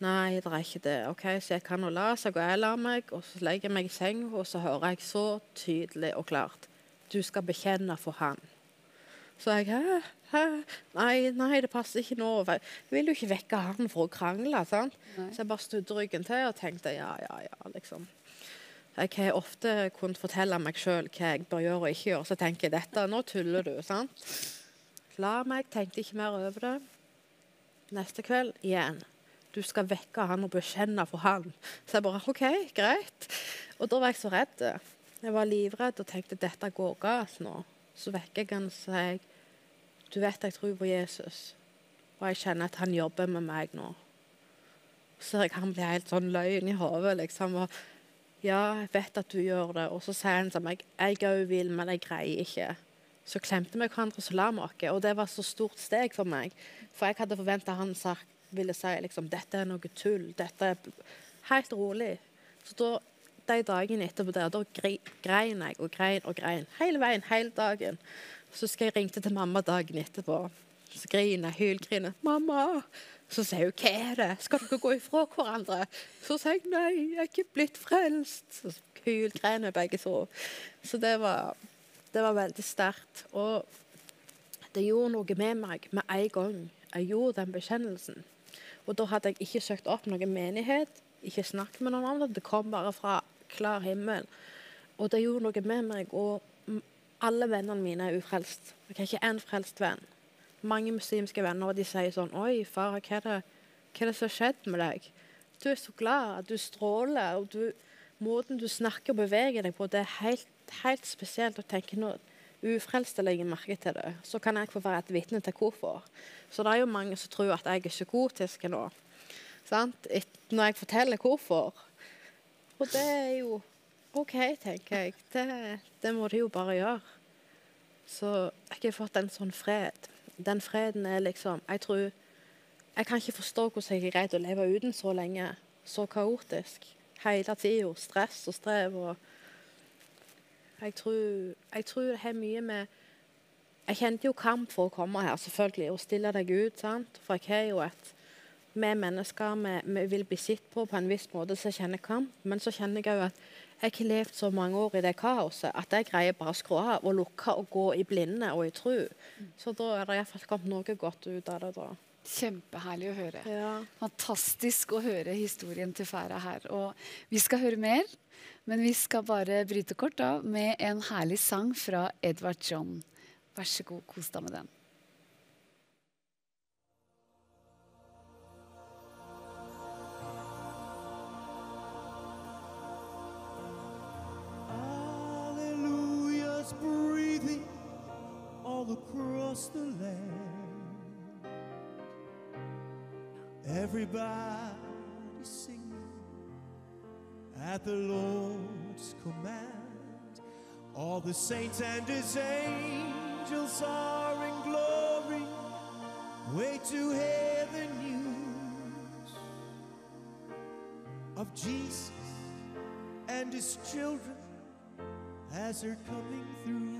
S13: Nei, det er ikke det. Ok, Så jeg kan jo la seg, og jeg lar meg, og så legger jeg meg i seng, og så hører jeg så tydelig og klart Du skal bekjenne for han. Så jeg hæ? Hæ? Nei, nei, det passer ikke nå. Jeg vil jo ikke vekke han for å krangle. sant? Så jeg bare snudde ryggen til og tenkte ja, ja, ja, liksom. Jeg har ofte kunnet fortelle meg sjøl hva jeg bør gjøre og ikke gjøre. Så tenker jeg dette, nå tuller du. sant? La meg, tenkte ikke mer over det. Neste kveld igjen. Du skal vekke han og bekjenne for han. Så jeg bare OK, greit. Og da var jeg så redd. Jeg var livredd og tenkte dette går galt nå. Så vekker jeg han og sier du vet jeg tror på Jesus, og jeg kjenner at han jobber med meg nå. Så ser jeg han blir helt sånn løgn i hodet, liksom. Og ja, jeg vet at du gjør det. Og så sier han til meg, jeg òg vil, men jeg greier ikke. Så klemte vi hverandre så la vi oss, og det var så stort steg for meg. For jeg hadde forventa han sagt, ville si liksom, dette er noe tull. Dette er helt rolig. Så da, de dagene etterpå der, da gre grein jeg og grein og grein. Hele veien, hele dagen. Så skal jeg ringte til mamma dagen etterpå. Så griner hylgriner. 'Mamma!' Så sier hun 'Hva er det? Skal dere gå ifra hverandre?' Så sier jeg 'Nei, jeg er ikke blitt frelst'. Så hylgriner begge to. Så det var, det var veldig sterkt. Og det gjorde noe med meg med en gang jeg gjorde den bekjennelsen. Og da hadde jeg ikke søkt opp noen menighet, ikke snakket med noen andre. Det kom bare fra klar himmel. Og det gjorde noe med meg. Og alle vennene mine er ufrelst. Jeg har ikke én frelst venn. Mange muslimske venner og de sier sånn Oi, far, hva er det, hva er det som har skjedd med deg? Du er så glad, du stråler, og du, måten du snakker og beveger deg på, det er helt, helt spesielt. Og tenker nå, ufrelste legger merke til det, så kan jeg få være et vitne til hvorfor. Så det er jo mange som tror at jeg er psykotisk nå. Sant? Når jeg forteller hvorfor. Og det er jo OK, tenker jeg. Det, det må de jo bare gjøre. Så jeg har fått en sånn fred. Den freden er liksom Jeg tror Jeg kan ikke forstå hvordan jeg har greid å leve uten så lenge. Så kaotisk. Hele tida. Stress og strev og jeg tror, jeg tror det har mye med Jeg kjente jo kamp for å komme her, selvfølgelig, og stille deg ut. sant? For jeg har jo et Vi er mennesker, vi, vi vil bli sett på på en viss måte, så jeg kjenner kamp. Men så kjenner jeg òg at jeg har levd så mange år i det kaoset at jeg greier bare å skru av og lukke og gå i blinde og i tru. Så da er det iallfall kommet noe godt ut av det. da.
S1: Kjempeherlig å høre. Fantastisk å høre historien til Færa her. Og vi skal høre mer, men vi skal bare bryte kort av med en herlig sang fra Edvard John. Vær så god, kos deg med den.
S2: Across the land. Everybody singing at the Lord's command. All the saints and his angels are in glory. Way to hear the news of Jesus and his children as they're coming through.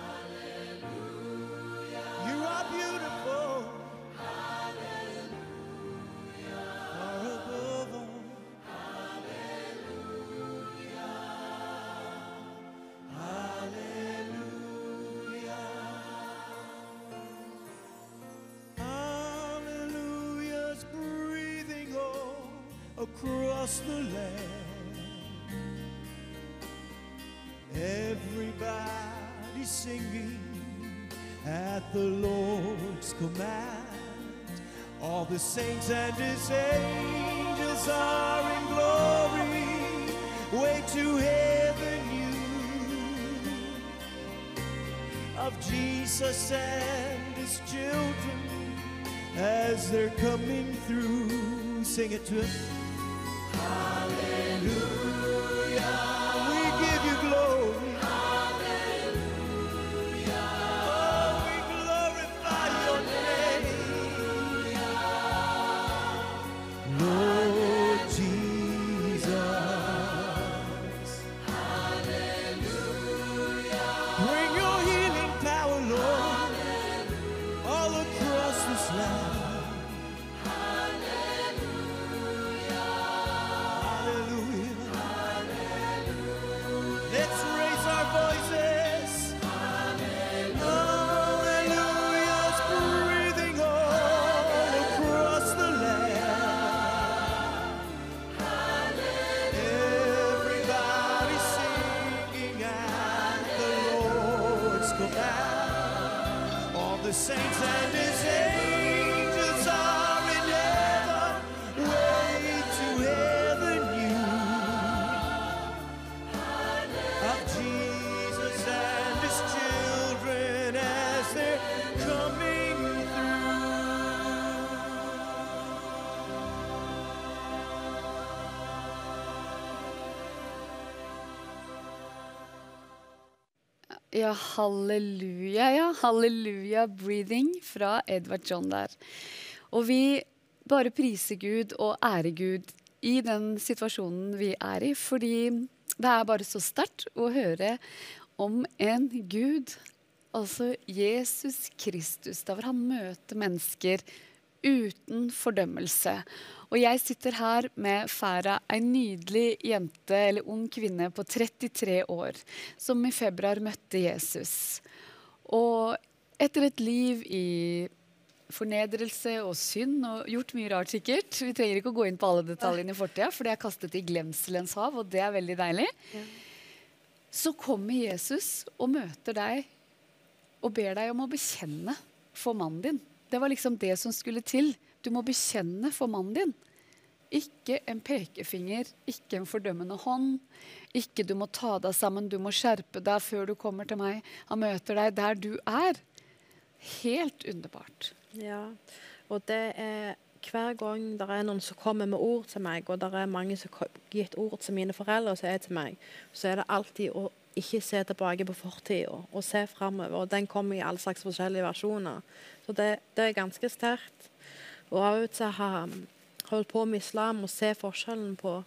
S2: across the land. Everybody singing at the Lord's command. All the saints and his angels are in glory. Way to the news of Jesus and his children as they're coming through. Sing it to him. Hallelujah.
S1: Halleluja, ja. Halleluja breathing fra Edvard John der. Og vi bare priser Gud og ærer Gud i den situasjonen vi er i, fordi det er bare så sterkt å høre om en Gud, altså Jesus Kristus, der hvor han møter mennesker uten fordømmelse. Og jeg sitter her med Færa, ei nydelig jente eller ung kvinne på 33 år, som i februar møtte Jesus. Og etter et liv i fornedrelse og synd og gjort mye rart sikkert. Vi trenger ikke å gå inn på alle detaljene i fortida, for det er kastet i glemselens hav, og det er veldig deilig. Så kommer Jesus og møter deg og ber deg om å bekjenne for mannen din. Det var liksom det som skulle til. Du må bekjenne for mannen din. Ikke en pekefinger, ikke en fordømmende hånd. Ikke du må ta deg sammen, du må skjerpe deg før du kommer til meg. Han møter deg der du er. Helt underbart.
S13: Ja, og det er hver gang det er noen som kommer med ord til meg, og det er mange som har gitt ord til mine foreldre og sier til meg, så er det alltid å ikke se tilbake på fortida og se framover. Den kommer i alle slags forskjellige versjoner. Så det, det er ganske sterkt. Og òg til å ha holdt på med islam og se forskjellen på,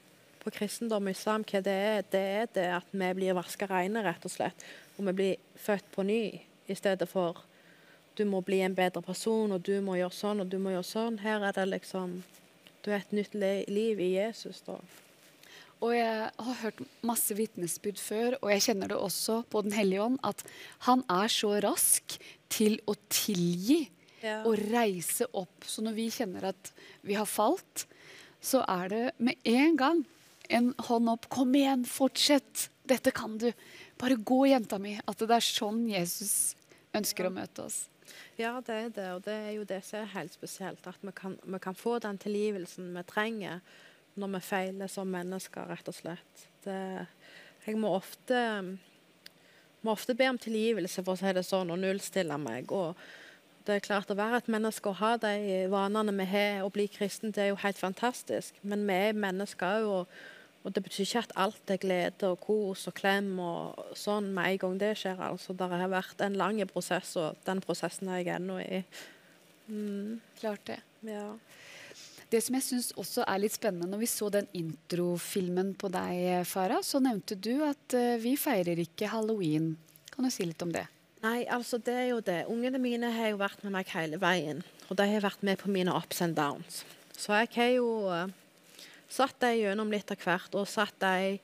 S13: på kristendom og islam, hva det er, det er det at vi blir vaska reine, rett og slett. Og vi blir født på ny i stedet for du må bli en bedre person, og du må gjøre sånn, og du må gjøre sånn. Her er det liksom Du er et nytt liv i Jesus, da.
S1: Og jeg har hørt masse vitnesbyrd før, og jeg kjenner det også på Den hellige ånd, at han er så rask til å tilgi
S13: Ja.
S1: og reise opp. Så når vi kjenner at vi har falt, så er det med en gang en hånd opp. Kom igjen, fortsett! Dette kan du. Bare gå, jenta mi. At det er sånn Jesus ønsker å møte oss.
S13: Ja, det er det, og det er jo det som er helt spesielt. At vi kan, vi kan få den tilgivelsen vi trenger når vi feiler som mennesker, rett og slett. Det, jeg må ofte, må ofte be om tilgivelse, for å si det sånn, og nullstille meg. Og det er klart Å være et menneske og ha de vanene vi har, og bli kristen, det er jo helt fantastisk. Men vi er mennesker òg, og, og det betyr ikke at alt er glede og kos og klem og sånn med en gang det skjer. altså. Det har vært en lang prosess, og den prosessen er jeg ennå i. Mm.
S1: Klart det.
S13: Ja.
S1: Det som jeg syns også er litt spennende, når vi så den introfilmen på deg, Farah, så nevnte du at eh, vi feirer ikke halloween. Kan du si litt om det?
S13: Nei, altså det er jo det. Ungene mine har jo vært med meg hele veien. Og de har vært med på mine ups and downs. Så jeg har jo eh, satt dem gjennom litt av hvert, og satt dem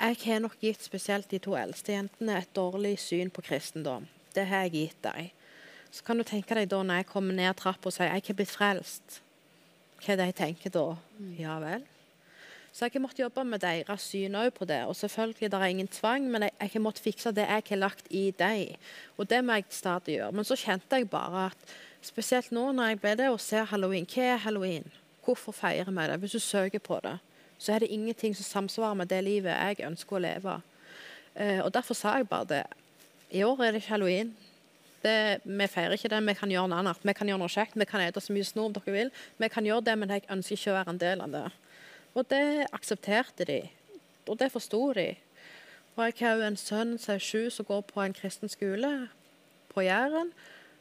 S13: Jeg har nok gitt spesielt de to eldste jentene et dårlig syn på kristendom. Det har jeg gitt dem. Så kan du tenke deg da når jeg kommer ned trappa og sier jeg har blitt frelst, hva de tenker da. Ja vel. Så jeg har måttet jobbe med deres syn òg på det. Og selvfølgelig det er ingen tvang, men jeg, jeg har måttet fikse det jeg har lagt i dem. Og det må jeg stadig gjøre. Men så kjente jeg bare at spesielt nå når jeg ble det og ser halloween Hva er halloween? Hvorfor feirer vi det? Hvis du søker på det, så er det ingenting som samsvarer med det livet jeg ønsker å leve. Eh, og derfor sa jeg bare det. I år er det ikke halloween. Det, vi feirer ikke det, vi kan gjøre noe annet. Vi kan gjøre noe kjekt, vi kan spise så mye snop dere vil. Vi kan gjøre det, men jeg ønsker ikke å være en del av det. Og det aksepterte de, og det forsto de. Og jeg har jo en sønn som er sju, som går på en kristen skole på Jæren.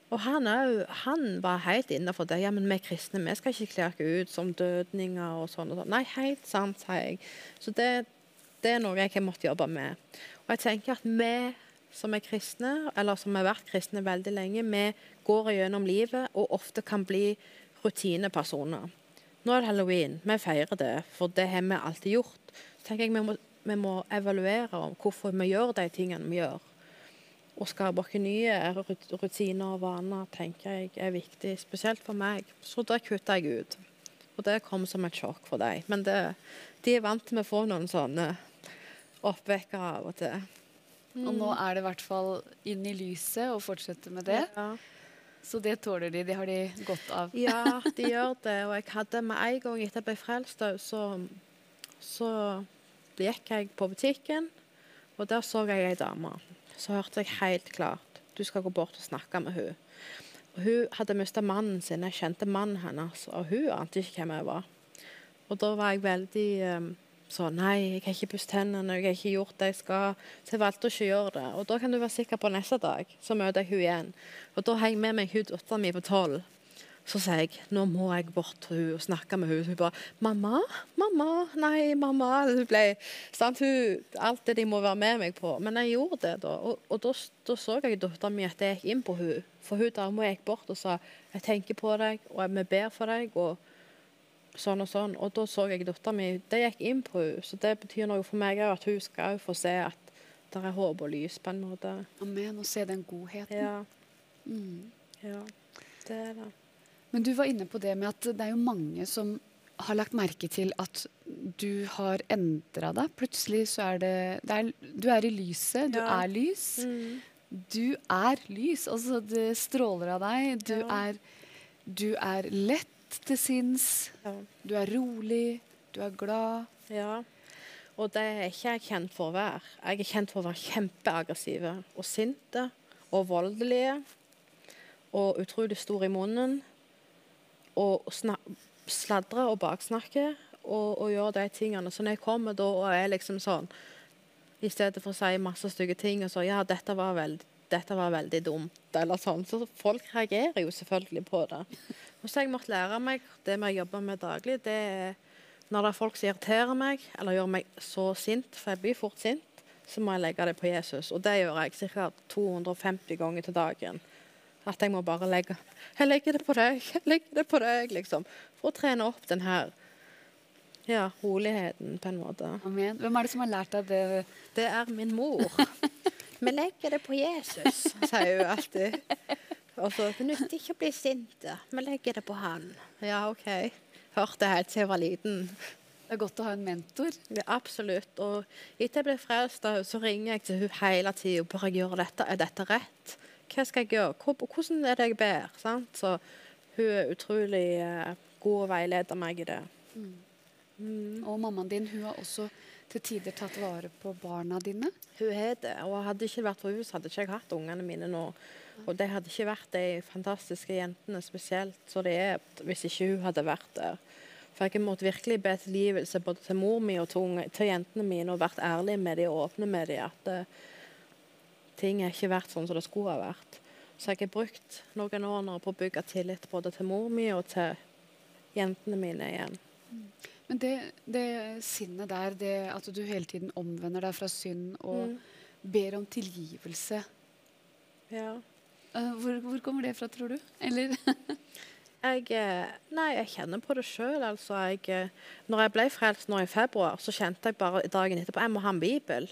S13: Og han, er jo, han var helt innafor det. Ja, men vi er kristne, vi skal ikke kle oss ut som dødninger og sånn. og sånn. Nei, helt sant, sa jeg. Så det, det er noe jeg har måttet jobbe med. Og jeg tenker at vi som er kristne, eller som har vært kristne veldig lenge, vi går gjennom livet og ofte kan bli rutinepersoner. Nå er det halloween, vi feirer det, for det har vi alltid gjort. Så tenker jeg vi må, vi må evaluere om hvorfor vi gjør de tingene vi gjør. Å skape oss nye rutiner og vaner tenker jeg er viktig, spesielt for meg. Så det kutter jeg ut. Og det kom som et sjokk for dem. Men det, de er vant til å få noen sånne oppvekkere av og til.
S1: Og nå er det i hvert fall inn i lyset og fortsette med det.
S13: Ja.
S1: Så det tåler de. Det har de godt av.
S13: Ja, de gjør det. Og jeg hadde med en gang etter jeg ble frelst, så, så gikk jeg på butikken, og der så jeg ei dame. Så hørte jeg helt klart du skal gå bort og snakke med hun. Og Hun hadde mista mannen sin. Jeg kjente mannen hennes, og hun ante ikke hvem jeg var. Og da var jeg veldig um, sånn Nei, jeg har ikke pusset hendene, jeg har ikke gjort det jeg skal. Så jeg valgte å ikke gjøre det. Og da kan du være sikker på neste dag, så møter jeg hun igjen. Og da har jeg med meg hun dattera mi på tolv. Så sier jeg nå må jeg bort til hun og snakke med hun. Så hun bare 'Mamma? Mamma? Nei, mamma.' Hun ble, sant? Hun, alt det de må være med meg på. Men jeg gjorde det, da. Og, og da, da så jeg dattera mi at jeg gikk inn på hun. For hun dama gikk bort og sa 'Jeg tenker på deg, og vi ber for deg'. og sånn og sånn. Og da så jeg dattera mi Det gikk inn på henne. Så det betyr noe for meg at hun skal få se at det er håp og lys, på en måte.
S1: Amen. Og se den godheten.
S13: Ja.
S1: Mm.
S13: ja. Det er det.
S1: Men du var inne på det med at det er jo mange som har lagt merke til at du har endra deg. Plutselig så er det, det er, Du er i lyset. Du
S13: Ja.
S1: er lys.
S13: Mm.
S1: Du er lys. Altså, det stråler av deg. Du,
S13: Ja.
S1: er, du er lett til sinns. Du er rolig. Du er glad.
S13: Ja. Og det er ikke jeg kjent for å være. Jeg er kjent for å være kjempeaggressive og sinte og voldelige. Og utrolig stor i munnen. Og sladre og baksnakke og, og gjøre de tingene. Så når jeg kommer da og er liksom sånn I stedet for å si masse stygge ting og så Ja, dette var, veld, dette var veldig dumt, eller sånn. Så folk reagerer jo selvfølgelig på det. Og så har jeg måttet lære meg det vi jobber med daglig, det er når det er folk som irriterer meg eller gjør meg så sint, for jeg blir fort sint, så må jeg legge det på Jesus. Og det gjør jeg ca. 250 ganger til dagen. At jeg må bare legge Jeg legger det på deg, jeg legger det på deg, liksom. For å trene opp den her ja, roligheten, på en måte.
S1: Amen. Hvem er det som har lært deg det?
S13: Det er min mor. Vi legger det på Jesus, sier hun alltid. Og så Det nytter ikke å bli sint. Vi legger det på han. Ja, OK. Hørte helt til jeg var liten.
S1: Det er godt å ha en mentor.
S13: Ja, absolutt. Og etter jeg ble frelst, så ringer jeg til hun hele tida. Bør jeg gjøre dette? Er dette rett? Hva skal jeg gjøre? Hvordan er det jeg ber? Sant? Så hun er utrolig eh, god og veileder meg i det.
S1: Og mammaen din hun har også til tider tatt vare på barna dine.
S13: Hun har det. Og hadde det ikke vært for henne, hadde ikke jeg hatt ungene mine nå. Og det hadde ikke vært de fantastiske jentene spesielt så de er, hvis ikke hun hadde vært der. For jeg måtte virkelig be tilgivelse både til mor mi og til, unge, til jentene mine og vært ærlig med dem og åpne med dem at uh, ting er ikke vært sånn som det skulle ha vært. Så jeg har brukt noen år på å bygge tillit både til mor mi og til jentene mine igjen.
S1: Men det, det sinnet der, det at du hele tiden omvender deg fra synd og
S13: Mm.
S1: ber om tilgivelse
S13: Ja.
S1: Eh, hvor, hvor kommer det fra, tror du? Eller
S13: Jeg, eh, nei, jeg kjenner på det sjøl. Altså, jeg, eh, når jeg ble frelst nå i februar, så kjente jeg bare dagen etterpå jeg må ha en bibel.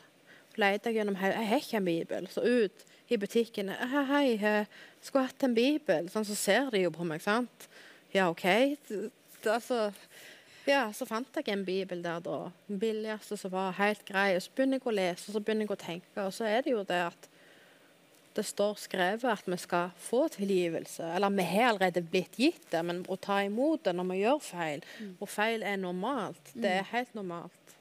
S13: Leide jeg gjennom Jeg har ikke en bibel. Så ut i butikken Hei, hei, hei skulle hatt en bibel. Sånn, så ser de jo på meg, sant. Ja, OK. Det, det, Altså, ja, så fant jeg en bibel der, da. Den billigste som var helt grei. Og så begynner jeg å lese, og så begynner jeg å tenke. Og så er det jo det at det står skrevet at vi skal få tilgivelse. Eller vi har allerede blitt gitt det, men å ta imot det når vi gjør feil. Og feil er normalt. Det er helt normalt.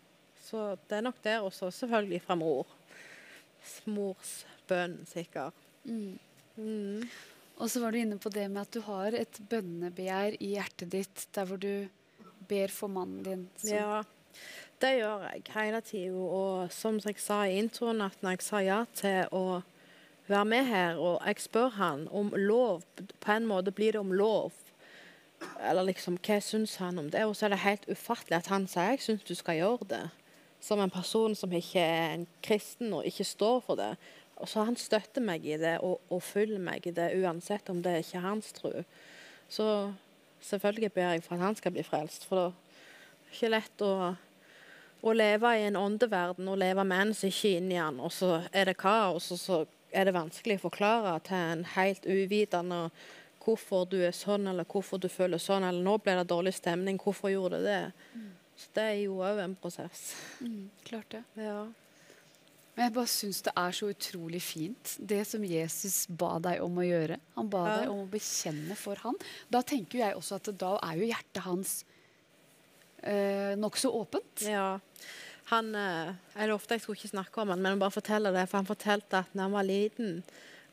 S13: Så det er nok der også, selvfølgelig fra mor. Mors bønn, sikkert.
S1: Mm.
S13: Mm.
S1: Og så var du inne på det med at du har et bønnebegjær i hjertet ditt der hvor du ber for mannen din. Så.
S13: Ja, det gjør jeg hele tida. Og som jeg sa i introen, at når jeg sa ja til å være med her, og jeg spør han om lov På en måte blir det om lov. Eller liksom, hva syns han om det? Og så er det helt ufattelig at han sier jeg syns du skal gjøre det. Som en person som ikke er en kristen og ikke står for det. Og så han støtter meg i det og, og følger meg i det, uansett om det er ikke hans tro. Så selvfølgelig ber jeg for at han skal bli frelst. For det er ikke lett å, å leve i en åndeverden og leve med en som ikke er inni den, og så er det kaos, og så er det vanskelig å forklare til en helt uvitende hvorfor du er sånn, eller hvorfor du føler sånn, eller nå ble det dårlig stemning, hvorfor gjorde det det? Så det er jo òg en prosess.
S1: Mm, klart det.
S13: Ja.
S1: Men jeg bare syns det er så utrolig fint, det som Jesus ba deg om å gjøre. Han ba
S13: Ja.
S1: deg om å bekjenne for han. Da tenker jeg også at da er jo hjertet hans eh, nokså åpent.
S13: Ja. Han, eh, jeg lovte jeg skulle ikke snakke om han, men bare fortelle det. For han fortalte at når han var liten,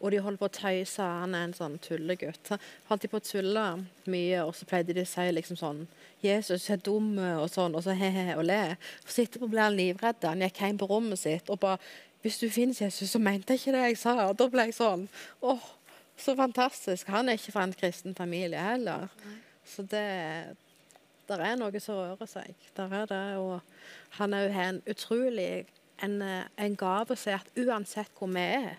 S13: og de holdt på å tøyse Han er en sånn tullegutt. Han holdt de på å tulle mye, og så pleide de å si liksom sånn 'Jesus er dum', og sånn, og så he-he og le. Så etterpå ble han livredd. Han gikk hjem på rommet sitt og bare 'Hvis du finnes, Jesus, så mente jeg ikke det jeg sa.' Og da ble jeg sånn Åh, så fantastisk. Han er ikke fra en kristen familie heller. Så det der er noe som rører seg. Der er det, og han er jo en utrolig en, en gave å se at uansett hvor vi er,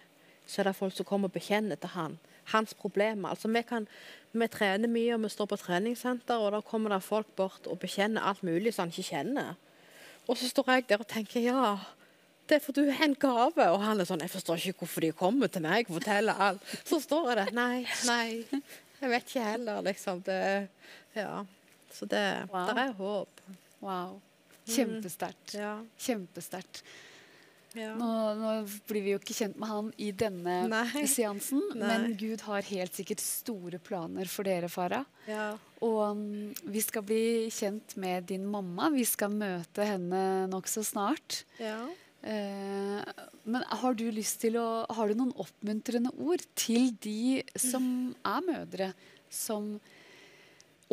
S13: så er det folk som kommer og bekjenner til han. Hans problemer. Altså, vi, kan, vi trener mye, og vi står på treningssenter, og da kommer det folk bort og bekjenner alt mulig som han ikke kjenner. Og så står jeg der og tenker ja, det er for du har en gave. Og han er sånn Jeg forstår ikke hvorfor de kommer til meg og forteller alt. Så står jeg der. Nei, nei. Jeg vet ikke heller, liksom. Det, ja. Så det
S1: Wow.
S13: der er håp.
S1: Wow.
S13: Mm.
S1: Kjempesterkt.
S13: Ja.
S1: Kjempesterkt.
S13: Ja.
S1: Nå, nå blir vi jo ikke kjent med han i denne
S13: Nei.
S1: seansen,
S13: Nei.
S1: men Gud har helt sikkert store planer for dere, Farah.
S13: Ja.
S1: Og um, vi skal bli kjent med din mamma. Vi skal møte henne nokså snart.
S13: Ja.
S1: Uh, men har du lyst til å Har du noen oppmuntrende ord til de som er mødre, som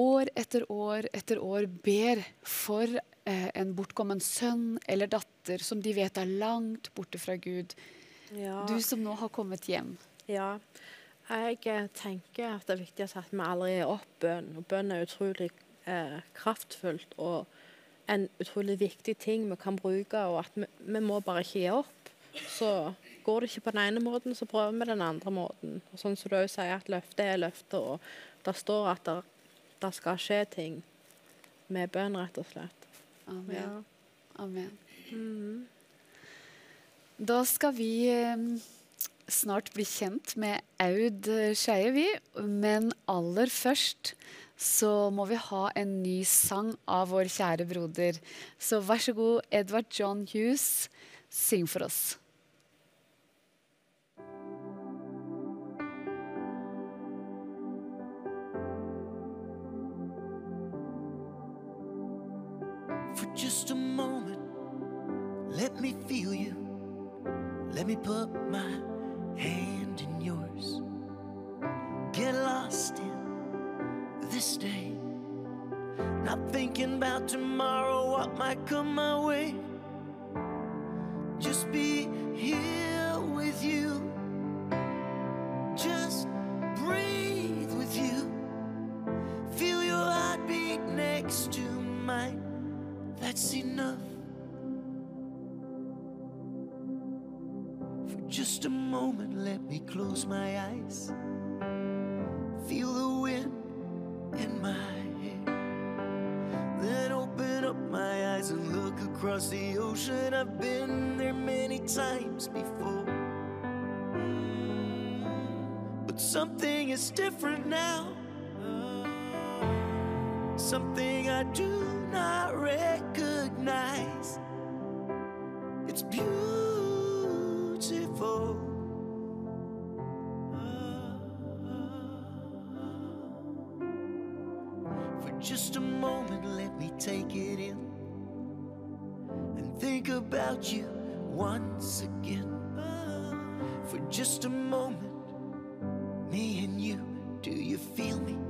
S1: år etter år etter år ber for en bortkommen sønn eller datter som de vet er langt borte fra Gud?
S13: Ja.
S1: Du som nå har kommet hjem.
S13: Ja. Jeg eh, tenker at det er viktig at vi aldri gir opp bønn. Og bønn er utrolig eh, kraftfullt og en utrolig viktig ting vi kan bruke. Og at vi, vi må bare ikke gi opp. Så går det ikke på den ene måten, så prøver vi den andre måten. Og sånn som du også sier, at løftet er løftet, og det står at det, det skal skje ting med bønn, rett og slett.
S1: Amen.
S13: Ja.
S1: Amen.
S13: Mhm.
S1: Da skal vi eh, snart bli kjent med Aud Skeie, vi. Men aller først så må vi ha en ny sang av vår kjære broder. Så vær så god, Edvard John Hughes, syng for oss.
S2: Let me feel you. Let me put my hand in yours. Get lost in this day. Not thinking about tomorrow, what might come my way. Just be here my eyes. Feel the wind in my hair. Then open up my eyes and look across the ocean. I've been there many times before. But something is different now. Something I do not recognize. It's beautiful. Just a moment, let me take it in and think about you once again. For just a moment, me and you, do you feel me?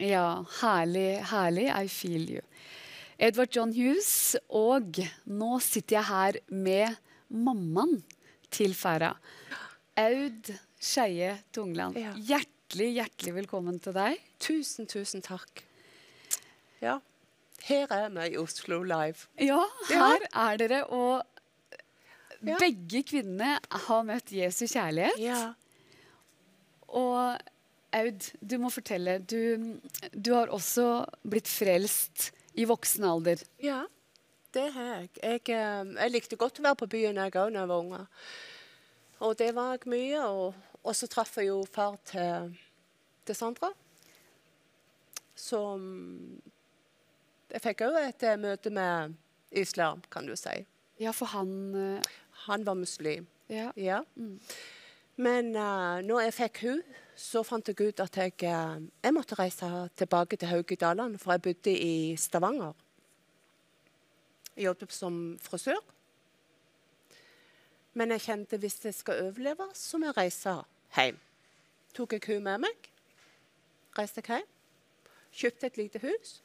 S1: Ja, herlig, herlig. I feel you. Edvard John Hughes, og nå sitter jeg her med mammaen til Farah. Aud Skeie Tungland. Hjertelig, hjertelig velkommen til deg.
S14: Tusen, tusen takk. Ja, her er vi i Oslo Live.
S1: Ja, her er dere, og begge kvinnene har møtt Jesu kjærlighet.
S14: Ja.
S1: Og Aud, du må fortelle. Du, du har også blitt frelst i voksen alder.
S14: Ja, det har jeg. Jeg, eh, jeg likte godt å være på byen jeg òg da jeg var unge. Og det var jeg mye. Og, og så traff jeg jo far til, til Sandra. Så mm, jeg fikk òg et eh, møte med islam, kan du si.
S1: Ja, for han eh,
S14: Han var muslim.
S1: Ja.
S14: Men uh, når jeg fikk hun, så fant jeg ut at jeg, eh, jeg måtte reise tilbake til Haugedalen, for jeg bodde i Stavanger. Jeg jobbet som frisør. Men jeg kjente hvis jeg skal overleve, så må jeg reise hjem. Tok jeg henne med meg, reiste jeg hjem, kjøpte et lite hus.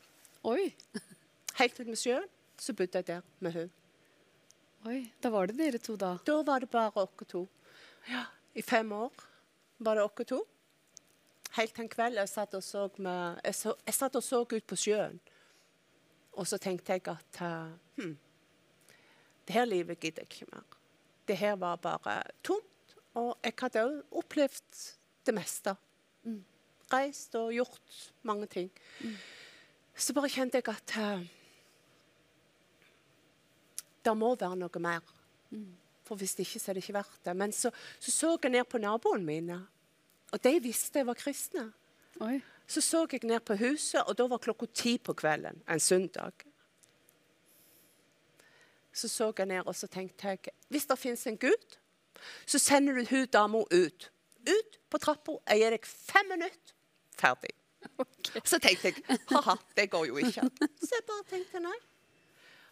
S1: Oi!
S14: Helt ut med sjøen. Så bodde jeg der med henne.
S1: Oi, Da var det dere to, da?
S14: Da var det bare oss to. Ja, I fem år var det oss to. Helt en kveld jeg satt og så, med, jeg så, jeg satt og så ut på sjøen. Og så tenkte jeg at hm, det her livet gidder jeg ikke mer. Det her var bare tomt. Og jeg hadde òg opplevd det meste. Reist og gjort mange ting. Så bare kjente jeg at uh, det må være noe mer. For hvis det ikke, så er det ikke verdt det. Men så så, så jeg ned på naboene mine, og de visste jeg var kristne.
S1: Oi.
S14: Så så jeg ned på huset, og da var klokka ti på kvelden en søndag. Så så jeg ned, og så tenkte jeg hvis det fins en Gud, så sender du hun dama ut. Ut på trappa. Jeg gir deg fem minutter. Ferdig. Så tenkte jeg ha-ha, det går jo ikke. Så jeg bare tenkte nei.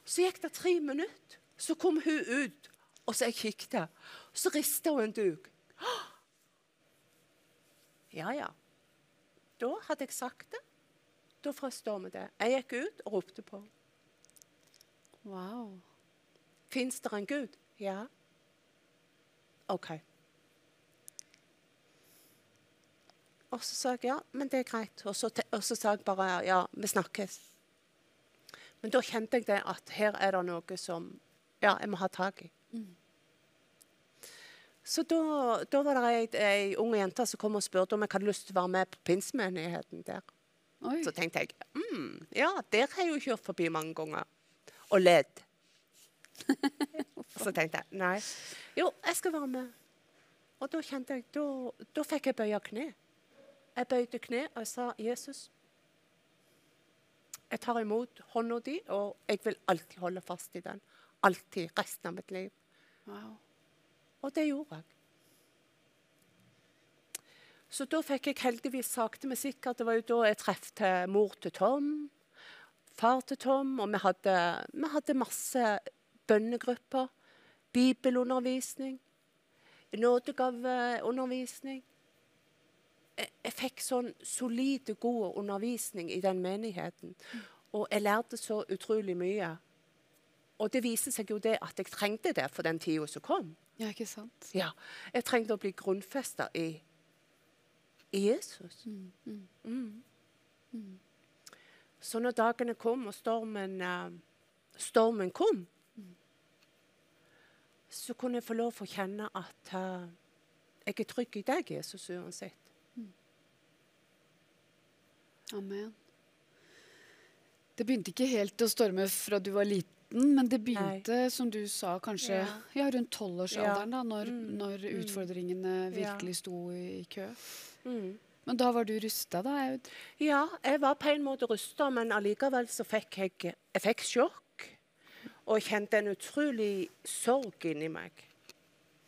S14: Så gikk det tre minutter. Så kom hun ut, og så jeg kikket. Så rista hun en duk. Ja, ja. Da hadde jeg sagt det. Da forstår vi det. Jeg gikk ut og ropte på.
S1: Wow.
S14: Fins det en Gud? Ja. OK. Og så sa jeg ja, men det er greit. Og så, og så sa jeg bare ja, vi snakkes. Men da kjente jeg det at her er det noe som ja, jeg må ha tak i. Så da, da var det ei, ei ung jente som kom og spurte om jeg hadde lyst til å være med på pinsemenigheten der. Så tenkte jeg mm, ja, der har jeg jo kjørt forbi mange ganger. Og ledd. så tenkte jeg nei. Jo, jeg skal være med. Og da kjente jeg Da, da fikk jeg bøye kne. Jeg bøyde kne og jeg sa Jesus, jeg tar imot hånda di, og jeg vil alltid holde fast i den. Alltid. Resten av mitt liv.
S1: Wow.
S14: Og det gjorde jeg. Så da fikk jeg heldigvis sakte, men sikkert Det var jo da jeg traff mor til Tom, far til Tom, og vi hadde, vi hadde masse bønnegrupper, bibelundervisning, nådegaveundervisning. Jeg, jeg fikk sånn solid, god undervisning i den menigheten. Og jeg lærte så utrolig mye. Og det viser seg jo det at jeg trengte det for den tida som kom.
S1: Ja, ikke sant?
S14: Ja, Jeg trengte å bli grunnfesta i, i Jesus. Mm. Så når dagene kom, og stormen, uh, stormen kom, så kunne jeg få lov å kjenne at uh, jeg er trygg i deg, Jesus, uansett.
S1: Amen. Det begynte ikke helt å storme fra du var liten, men det begynte, som du sa, kanskje
S14: Ja.
S1: ja. rundt tolvårsalderen, da, når,
S14: Mm,
S1: når
S14: mm.
S1: utfordringene
S14: Ja.
S1: virkelig sto i, i kø.
S14: Mm.
S1: Men da var du rusta, da, Aud?
S14: Ja, jeg var på en måte rusta, men allikevel så fikk jeg, jeg fikk sjokk. Og kjente en utrolig sorg inni meg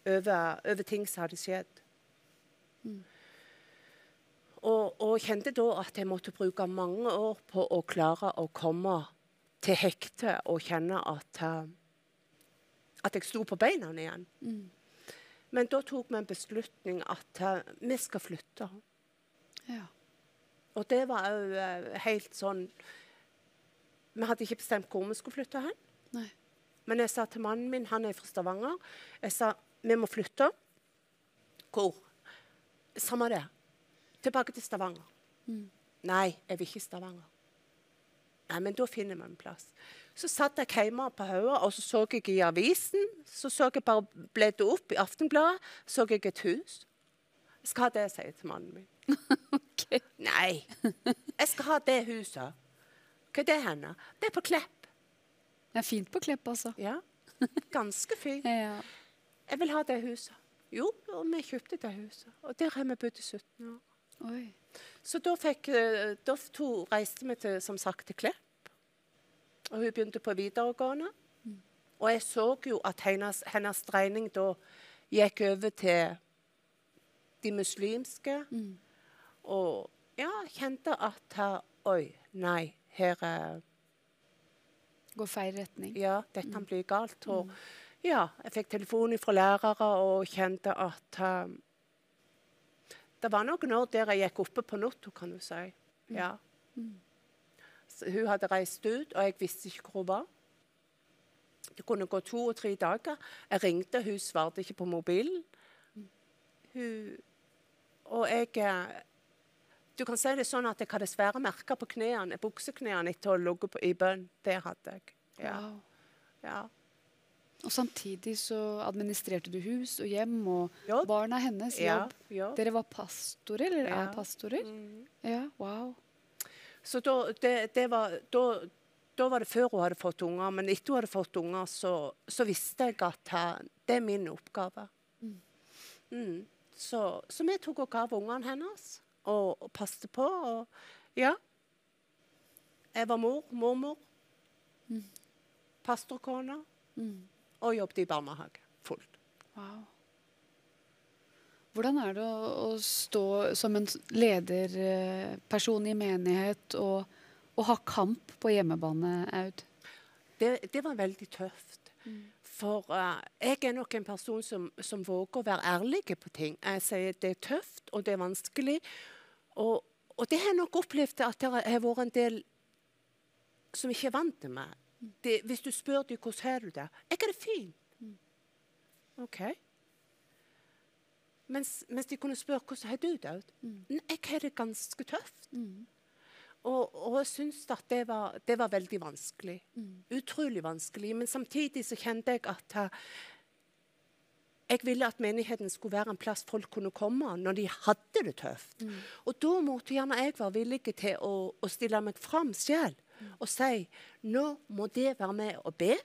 S14: over, over ting som hadde skjedd. Og, og kjente da at jeg måtte bruke mange år på å klare å komme til hekte og kjenne at, eh, at jeg sto på beina igjen. Men da tok vi en beslutning at eh, vi skal flytte.
S1: Ja.
S14: Og det var òg helt sånn Vi hadde ikke bestemt hvor vi skulle flytte hen.
S1: Nei.
S14: Men jeg sa til mannen min, han er fra Stavanger, jeg sa vi må flytte. Hvor? Samme det. Tilbake til Stavanger.
S1: Mm.
S14: Nei, jeg vil ikke Stavanger. Nei, men da finner vi en plass. Så satt jeg hjemme på Haua, og så så jeg i avisen. Så så jeg bare bledde opp i Aftenbladet, så jeg et hus. Jeg skal ha det, sier jeg til mannen min. Nei, jeg skal ha det huset. Hva er det henne? Det er på Klepp.
S1: Det er fint på Klepp, altså.
S14: Ja, ganske fint.
S1: Ja.
S14: Jeg vil ha det huset. Jo, og vi kjøpte det huset. Og der har vi bodd i 17 år.
S1: Oi.
S14: Så da, fikk, eh, da to reiste vi til, som sagt, til Klepp. Og hun begynte på videregående. Og jeg så jo at hennes, hennes dreining da gikk over til de muslimske. Og ja, kjente at her, Oi, nei, her er
S1: Går feil retning.
S14: Ja, dette kan bli galt. Og ja, jeg fikk telefon fra lærere og kjente at um, Det var noen år der jeg gikk oppe på natta, kan du si. Ja. Så hun hadde reist ut, og jeg visste ikke hvor hun var. Det kunne gå to og tre dager. Jeg ringte, hun svarte ikke på mobilen. Hun, og jeg eh, Du kan si det sånn at jeg hadde svære merker på knærne, bukseknærne etter å ha ligget i bønn. Det hadde jeg. Ja.
S1: Wow.
S14: ja.
S1: Og samtidig så administrerte du hus og hjem og barna hennes
S14: Ja,
S1: jobb.
S14: jobb.
S1: Dere var pastorer, eller
S14: Ja.
S1: er pastorer? Ja, wow.
S14: Så da, det, det var, da, da var det før hun hadde fått unger, men etter hun hadde fått unger, så, så visste jeg at her, det er min oppgave. Mm. Så, så vi tok og gav ungene hennes og, og passet på. Og ja. Jeg var mor, mormor, pastorkone og jobbet i barnehage fullt.
S1: Wow. Hvordan er det å, å stå som en lederperson i menighet og, og ha kamp på hjemmebane, Aud?
S14: Det, det var veldig tøft. For uh, jeg er nok en person som, som våger å være ærlig på ting. Jeg sier det er tøft, og det er vanskelig. Og, og det har jeg nok opplevd at det har vært en del som ikke er vant til meg. Det, hvis du spør dem hvordan har du det, jeg har det fint. OK. Mens, mens de kunne spørre hvordan har du det? Mm. Jeg har det ganske tøft. Og, og jeg syns at det var, det var veldig vanskelig. Utrolig vanskelig. Men samtidig så kjente jeg at uh, jeg ville at menigheten skulle være en plass folk kunne komme når de hadde det tøft. Og da måtte gjerne jeg være villig til å, å stille meg fram selv og si nå må det være med og be.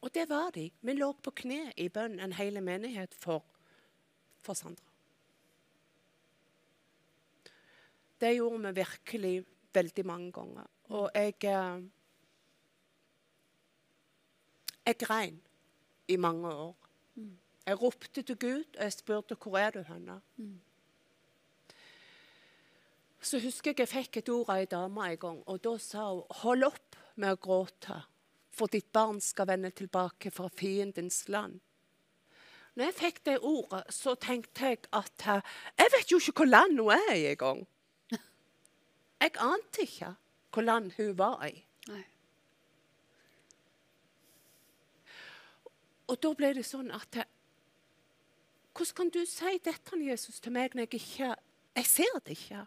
S14: Og det var de. Vi lå på kne i bønn, en hel menighet, for, for Sandra. Det gjorde vi virkelig veldig mange ganger. Og jeg eh, Jeg grein i mange år. Jeg ropte til Gud, og jeg spurte hvor er du henne. Så husker jeg jeg fikk et ord av ei dame en gang, og da sa hun hold opp med å gråte, for ditt barn skal vende tilbake fra fiendens land. Når jeg fikk det ordet, så tenkte jeg at eh, jeg vet jo ikke hvor land hun er i engang. Jeg ante ikke hvor land hun var i.
S1: Nei.
S14: Og da ble det sånn at jeg, Hvordan kan du si dette, Jesus, til meg når jeg ikke Jeg ser det ikke.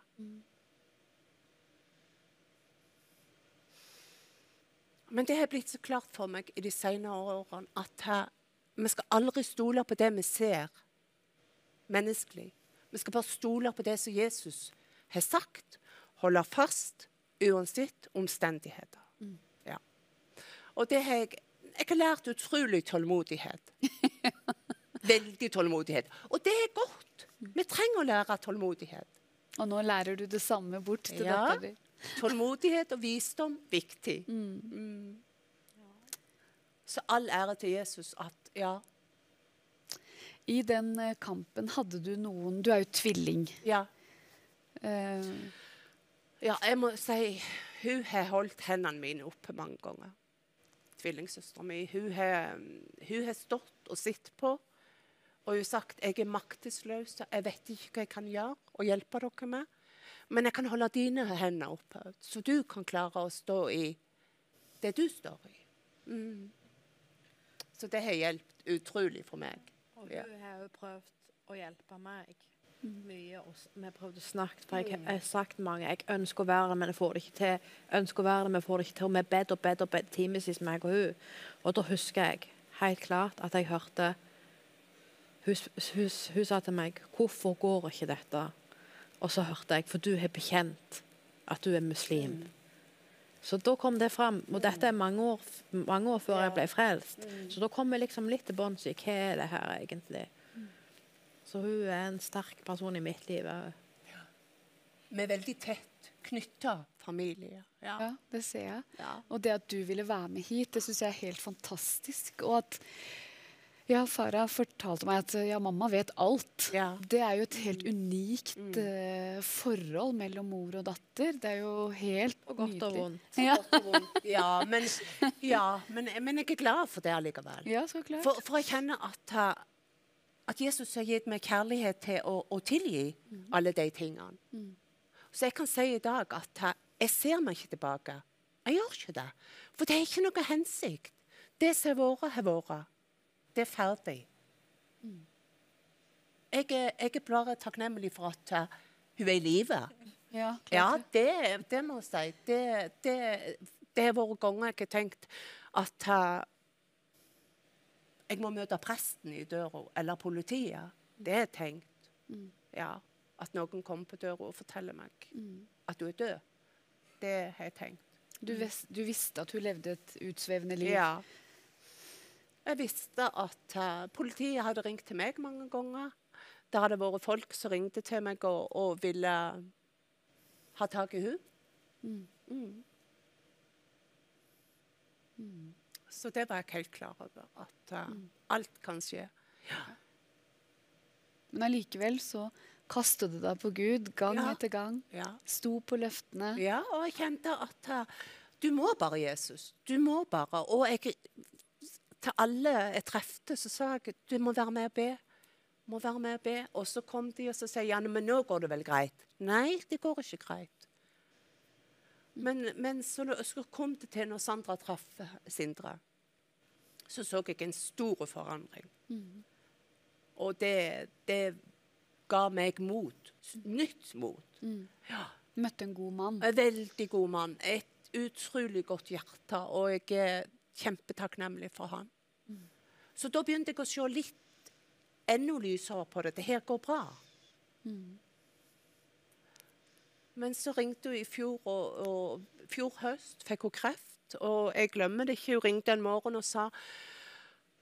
S14: Men det har blitt så klart for meg i de senere årene at her, vi skal aldri stole på det vi ser menneskelig. Vi skal bare stole på det som Jesus har sagt. Holde fast uansett omstendigheter. Ja. Og det har jeg Jeg har lært utrolig tålmodighet. Veldig tålmodighet. Og det er godt. Vi trenger å lære tålmodighet.
S1: Og nå lærer du det samme bort til
S14: Ja.
S1: datteren din.
S14: Tålmodighet og visdom viktig. Mm. Så all ære til Jesus at ja.
S1: I den eh, kampen hadde du noen Du er jo tvilling.
S14: Ja.
S1: Uh,
S14: Ja, jeg må si hun har holdt hendene mine oppe mange ganger. Tvillingsøstera mi. Hun har, stått og sett på. Og hun har sagt jeg er maktesløs, jeg vet ikke hva jeg kan gjøre og hjelpe dere med. Men jeg kan holde dine hender oppe, så du kan klare å stå i det du står i. Mm. Så det har hjulpet utrolig for meg.
S15: Og du har jo prøvd å hjelpe meg mye. Også. vi har prøvd å snakke, for jeg har sagt mange jeg ønsker å være det, men jeg får det ikke til. Jeg ønsker å være det, men jeg får det ikke til. Og vi bedt og bedt og bedt timevis, meg og hun. Og da husker jeg helt klart at jeg hørte Hun, hun, hun sa til meg 'Hvorfor går ikke dette?' Og så hørte jeg 'For du har bekjent at du er muslim'. Så da kom det fram. Og dette er mange år, mange år før jeg ble frelst. Så da kom jeg liksom litt til bunns i hva er det her egentlig. Så hun er en sterk person i mitt liv. Ja.
S14: Vi er veldig tett. knytta familie. Ja.
S1: Ja, det ser jeg. Og det at du ville være med hit, det syns jeg er helt fantastisk. Og at ja, Farah fortalte meg at ja, mamma vet alt. Det er jo et helt unikt
S14: Mm.
S1: eh, forhold mellom mor og datter. Det er jo helt
S15: Og godt og vondt.
S1: Ja.
S14: Godt og vondt. Ja, men, ja men, men jeg er glad for det allikevel.
S1: Ja, så klart.
S14: For, for jeg kjenner at, uh, at Jesus har gitt meg kjærlighet til å, å tilgi alle de tingene.
S1: Mm.
S14: Så jeg kan si i dag at uh, jeg ser meg ikke tilbake. Jeg gjør ikke det. For det er ikke noe hensikt. Det som har vært, har vært. Det er ferdig. Jeg, er, jeg er bare takknemlig for at uh, hun er i live.
S1: Ja,
S14: Ja, det, det må jeg si. Det, det, det har vært ganger jeg har tenkt at uh, jeg må møte presten i døra, eller politiet. Det har jeg tenkt.
S1: Mm.
S14: Ja, At noen kommer på døra og forteller meg
S1: Mm.
S14: at du er død. Det har jeg tenkt.
S1: Du, vis, du visste at hun levde et utsvevende liv.
S14: Ja. Jeg visste at uh, politiet hadde ringt til meg mange ganger. Det hadde vært folk som ringte til meg og, og ville ha tak i henne.
S1: Mm.
S14: Mm. Så det var jeg helt klar over. At uh, alt kan skje.
S1: Men allikevel så kastet du deg på Gud gang
S14: Ja.
S1: etter gang.
S14: Ja.
S1: Sto på løftene.
S14: Ja, og jeg kjente at uh, du må bare, Jesus. Du må bare. Og jeg, til alle jeg trefte, så sa jeg du må være med og be. Må være med og be. Og så kom de og så sier ja, men nå går det vel greit? Nei, det går ikke greit. Men, men så, så kom det til når Sandra traff eh, Sindre, så så jeg en stor forandring.
S1: Mm.
S14: Og det, det ga meg mot. Nytt mot.
S1: Mm.
S14: Ja.
S1: Møtte en god mann.
S14: En veldig god mann. Et utrolig godt hjerte. Og jeg er kjempetakknemlig for han. Så da begynte jeg å se litt enda lysere på det. Det her går bra. Men så ringte hun i fjor, og, og fjor høst fikk hun kreft. Og jeg glemmer det ikke. Hun ringte en morgen og sa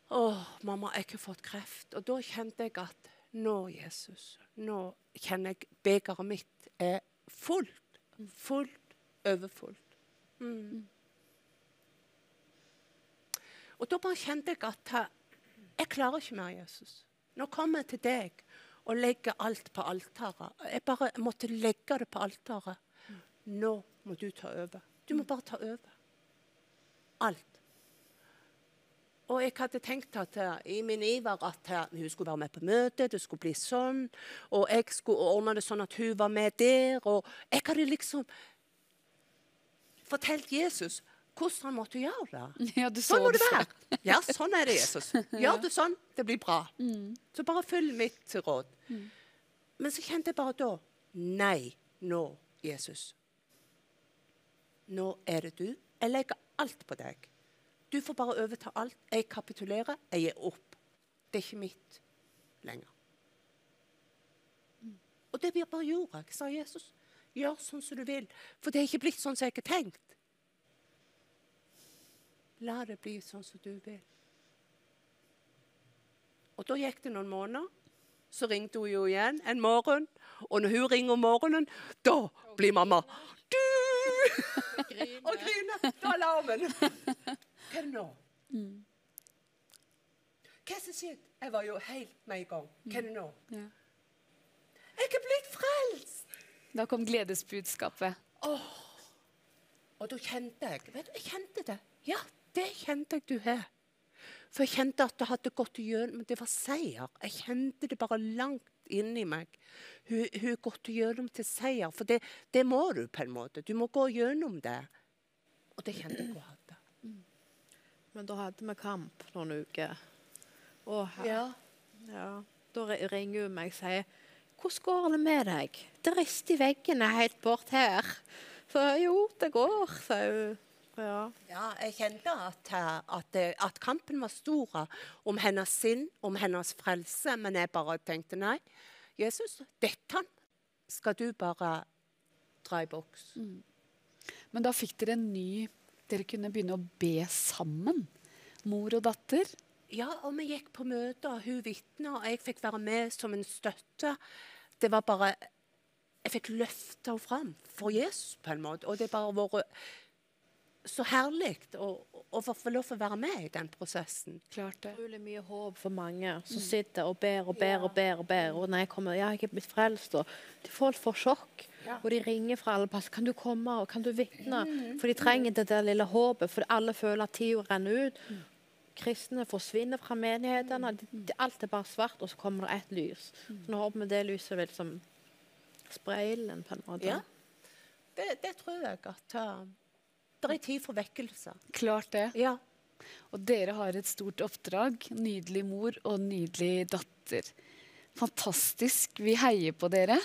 S14: Å, mamma, jeg har fått kreft. Og da kjente jeg at nå, Jesus, nå kjenner jeg begeret mitt er fullt. Fullt, overfullt. Mm. Og da bare kjente jeg at jeg klarer ikke mer, Jesus. Nå kommer jeg til deg og legger alt på altaret. Jeg bare måtte legge det på altaret. Nå må du ta over. Du må bare ta over. Alt. Og jeg hadde tenkt at eh, i min iver at eh, hun skulle være med på møte, det skulle bli sånn. Og jeg skulle ordne det sånn at hun var med der. Og jeg hadde liksom fortalt Jesus hvordan han måtte gjøre det.
S1: Ja, du
S14: sånn må
S1: det
S14: være. Ja, sånn er det, Jesus. Gjør det sånn, det blir bra.
S1: Mm.
S14: Så bare følg mitt råd. Men så kjente jeg bare da Nei, nå, Jesus. Nå er det du. Jeg legger alt på deg. Du får bare overta alt. Jeg kapitulerer. Jeg gir opp. Det er ikke mitt lenger. Og det blir bare jorda. jeg, sa Jesus. Gjør sånn som du vil. For det er ikke blitt sånn som jeg har tenkt. La det bli sånn som du vil. Og da gikk det noen måneder. Så ringte hun jo igjen en morgen. Og når hun ringer om morgenen, da blir mamma du! og griner. Da er alarmen. Hva er det nå? Hva som skjedde? Jeg var jo helt med i gang. Hva er det nå?
S1: Ja.
S14: Jeg er blitt frelst!
S1: Da kom gledesbudskapet.
S14: Og da kjente jeg vet du, jeg kjente det. Ja, det kjente jeg du har. For jeg kjente at det hadde gått igjennom Det var seier. Jeg kjente det bare langt inni meg. Hun har gått igjennom til seier. For det, det må du på en måte. Du må gå gjennom det. Og det kjente jeg hun hadde.
S15: Men da hadde vi kamp noen uker. Å, her.
S14: Ja.
S15: ja. Da ringer hun meg og sier 'Hvordan går det med deg?' 'Det rister i veggene helt bort her.' Så jo, det går, sier hun. Ja.
S14: Ja, jeg kjente at, eh, at, at kampen var stor om hennes sinn, om hennes frelse. Men jeg bare tenkte nei, Jesus, dette skal du bare dra i boks.
S1: Men da fikk dere en ny Dere kunne begynne å be sammen. Mor og datter.
S14: Ja, og vi gikk på møter, og hun vitna, og jeg fikk være med som en støtte. Det var bare jeg fikk løfta henne fram for Jesus, på en måte. Og det bare vært så herlig å, å få lov å være med i den prosessen.
S1: Klart det.
S15: Utrolig mye håp for mange som sitter og ber og ber og ber. Og ber. Og når jeg kommer, ja, jeg er blitt frelst, og de folk får sjokk. Og de ringer fra alle plasser. Kan du komme og kan du vitne? For de trenger det der lille håpet, for alle føler at tida renner ut. Kristne forsvinner fra menighetene. De- Alt er bare svart, og så kommer det ett lys. Så nå håper vi det lyset vil liksom spre på en måte.
S14: Ja. Det, det tror jeg at uh, Det er tid for vekkelse.
S1: Klart det.
S14: Ja.
S1: Og dere har et stort oppdrag. Nydelig mor og nydelig datter. Fantastisk. Vi heier på dere.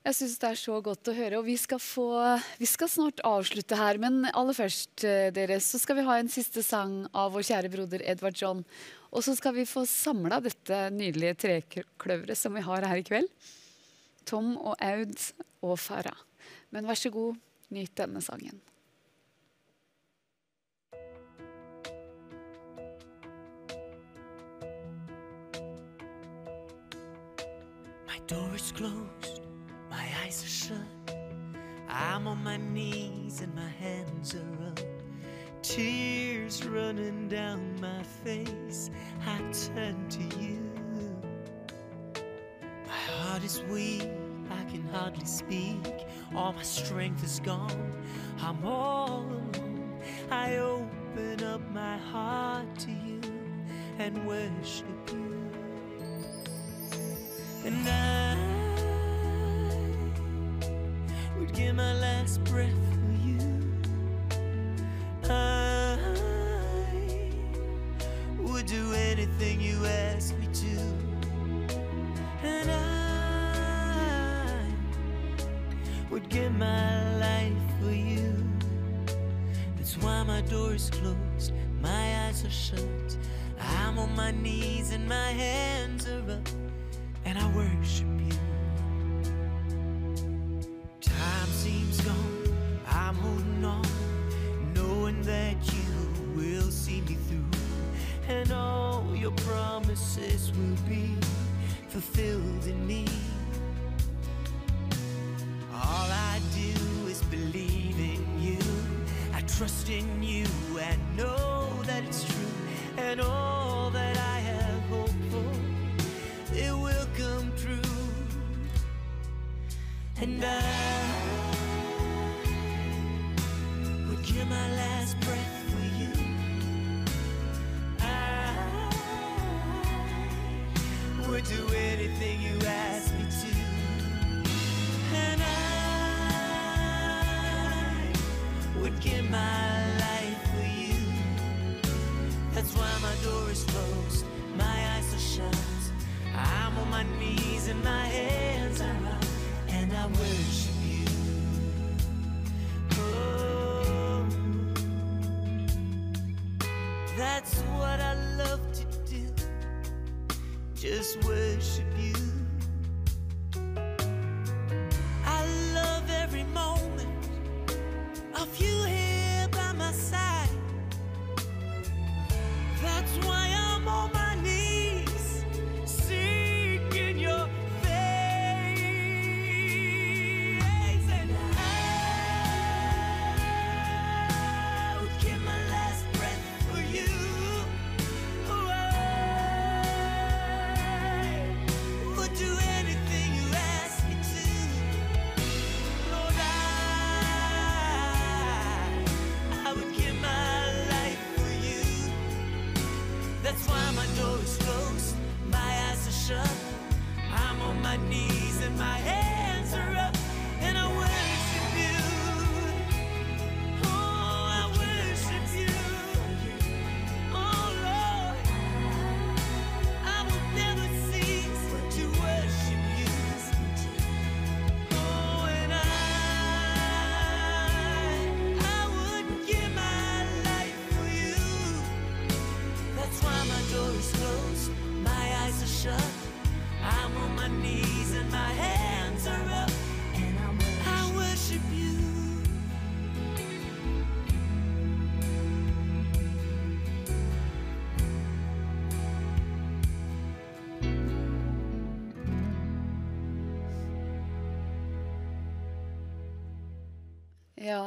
S1: Jeg syns det er så godt å høre. Og vi skal, få, vi skal snart avslutte her, men aller først eh, dere, så skal vi ha en siste sang av vår kjære broder Edvard John. Og så skal vi få samla dette nydelige trekløveret som vi har her i kveld. Tom og Aud og Farah. Men vær så god, denne sangen.
S2: My door is closed, my eyes are shut. I'm on my knees and my hands are up. Tears running down my face. I turn to you. My heart is weak, I can hardly speak. All my strength is gone. I'm all alone. I open up my heart to you and worship you. And I would give my last breath for you. I would do anything you ask me is closed, my eyes are shut. I'm on my knees and my hands are up and I worship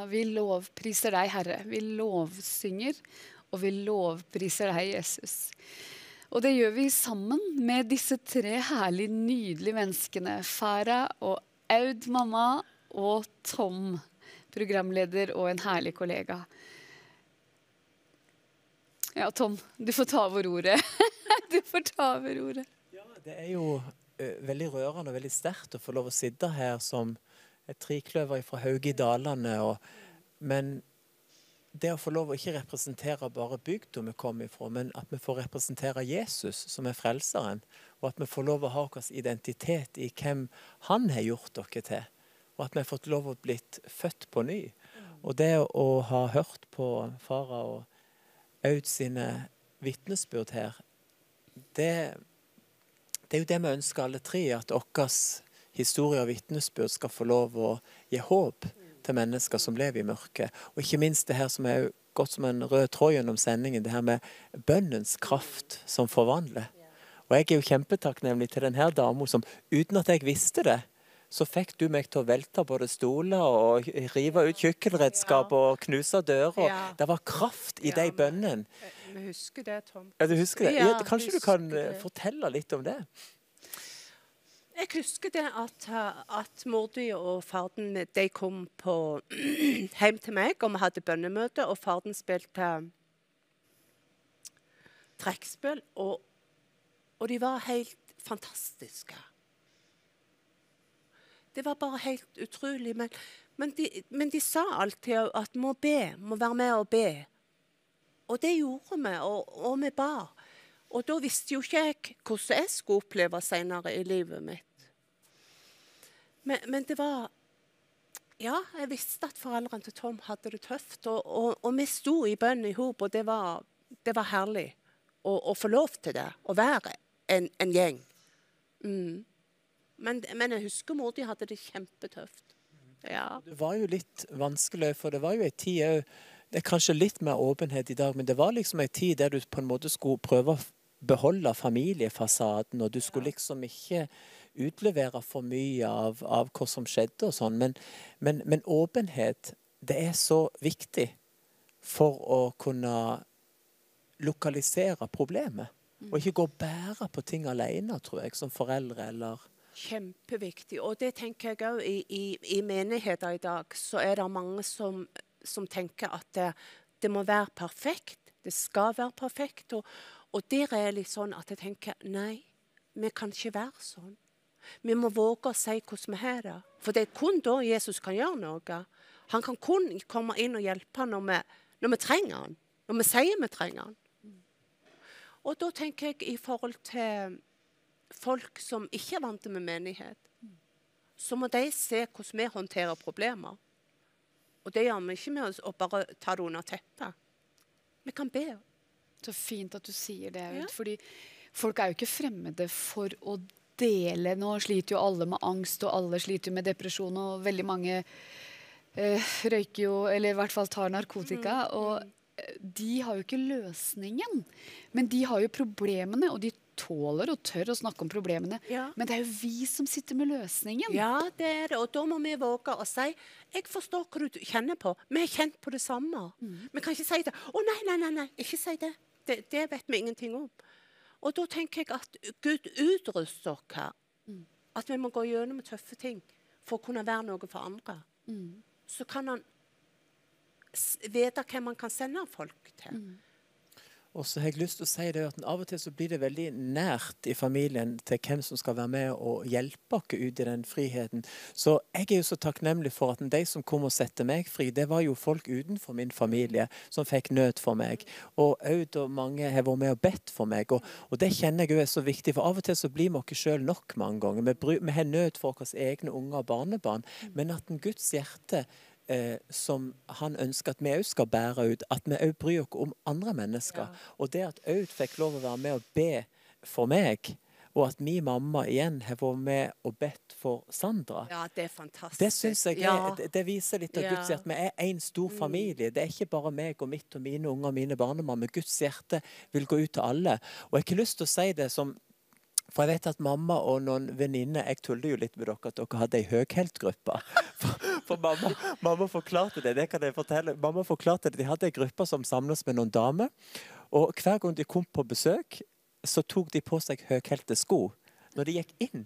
S1: vi lovpriser deg, Herre. Vi lovsynger, og vi lovpriser deg, Jesus. Og det gjør vi sammen med disse tre herlige, nydelige menneskene. Farah og Aud, mamma, og Tom, programleder og en herlig kollega. Ja, Tom, du får ta over ordet. du får ta over ordet.
S4: Ja, Det er jo uh, veldig rørende og veldig sterkt å få lov å sitte her som et trikløver fra Hauge i Dalane. Men det å få lov å ikke representere bare bygda vi kommer ifra, men at vi får representere Jesus, som er frelseren, og at vi får lov å ha vår identitet i hvem han har gjort dere til. Og at vi har fått lov å blitt født på ny. Og det å ha hørt på Farah og Aud sine vitnesbyrd her, det, det er jo det vi ønsker alle tre. At vår historie og vitnesbyrd skal få lov å gi håp til mennesker som lever i mørket. Og ikke minst det her som er gått som en rød tråd gjennom sendingen, det her med bønnens kraft som forvandler. Og jeg er jo kjempetakknemlig til denne dama som uten at jeg visste det, så fikk du meg til å velte både stoler og rive ut kjøkkenredskap og knuse dører.
S14: Ja.
S4: Det var kraft i de bønnene.
S14: Vi husker det, Tom.
S4: Ja, du husker det?
S14: Ja,
S4: kanskje du kan eh, fortelle litt om det?
S14: Jeg husker det at, at mordyret og farden de kom på, hjem til meg, og vi hadde bønnemøte, og farden spilte trekkspill, og, og de var helt fantastiske. Det var bare helt utrolig. Men, men, de, men de sa alltid at må be, må være med og be. Og det gjorde vi, og, og vi ba. Og da visste jo ikke jeg hvordan jeg skulle oppleve senere i livet mitt. Men, men det var Ja, jeg visste at foreldrene til Tom hadde det tøft. Og, og, og vi sto i bønn i hop, og det var, det var herlig å, å få lov til det. Å være en, en gjeng. Mm. Men, men jeg husker mor de hadde det kjempetøft. Ja.
S4: Det var jo litt vanskelig, for det var jo ei tid òg Det er kanskje litt mer åpenhet i dag, men det var liksom ei tid der du på en måte skulle prøve beholde familiefasaden, og du skulle liksom ikke utlevere for mye av, av hva som skjedde og sånn. Men, men, men åpenhet, det er så viktig for å kunne lokalisere problemet. Og ikke gå og bære på ting alene, tror jeg, som foreldre eller
S14: Kjempeviktig. Og det tenker jeg òg i, i, i menigheter i dag. Så er det mange som, som tenker at det, det må være perfekt. Det skal være perfekt. Og, og der er litt sånn at jeg tenker nei, vi kan ikke være sånn. Vi må våge å si hvordan vi har det. For det er kun da Jesus kan gjøre noe. Han kan kun komme inn og hjelpe når vi, når vi trenger han. Når vi sier vi trenger han. Og da tenker jeg i forhold til folk som ikke er vant med menighet, så må de se hvordan vi håndterer problemer. Og det gjør vi ikke med å bare ta det under teppet. Vi kan be.
S1: Så fint at du sier det, Aud. Fordi folk er jo ikke fremmede for å dele. Nå sliter jo alle med angst, og alle sliter jo med depresjon, og veldig mange eh, røyker jo, eller i hvert fall tar narkotika. og eh, de har jo ikke løsningen, men de har jo problemene, og de tåler og tør å snakke om problemene. Men det er jo vi som sitter med løsningen.
S14: Ja, det er det. Og da må vi våge å si jeg forstår hva du kjenner på. Vi har kjent på det samme. Vi kan ikke si det. Å nei, nei, nei, nei, ikke si det. Det. Det vet vi ingenting om. Og da tenker jeg at Gud utruster oss. At vi må gå gjennom tøffe ting for å kunne være noe for andre. Så kan han vite hvem han kan sende folk til.
S4: Og så har jeg lyst til å si det at Av og til så blir det veldig nært i familien til hvem som skal være med og hjelpe oss ut i den friheten. Så jeg er jo så takknemlig for at de som kom og satte meg fri, det var jo folk utenfor min familie som fikk nød for meg. Og Aud og mange har vært med og bedt for meg. Og, og det kjenner jeg jo er så viktig, for av og til så blir vi oss sjøl nok mange ganger. Vi, bry, vi har nød for våre egne unger og barnebarn, men at en Guds hjerte eh, som han ønsker at vi òg skal bære ut. At vi òg bryr oss om andre mennesker. Og det at Aud fikk lov å være med og be for meg, og at min mamma igjen har vært med og bedt for Sandra.
S14: Ja, det er fantastisk.
S4: Det synes jeg er,
S14: Ja.
S4: det, det viser litt av
S14: Ja.
S4: Guds hjerte. Vi er en stor familie. Det er ikke bare meg og mitt og mine unger og mine barnebarn. Guds hjerte vil gå ut til alle. Og jeg har ikke lyst til å si det som For jeg vet at mamma og noen venninner Jeg tuller jo litt med dere at dere hadde ei høgheltgruppe. For, for mamma, mamma forklarte det. det kan jeg fortelle. Mamma forklarte det. De hadde ei gruppe som samles med noen damer. Og hver gang de kom på besøk, så tok de på seg høghælte sko når de gikk inn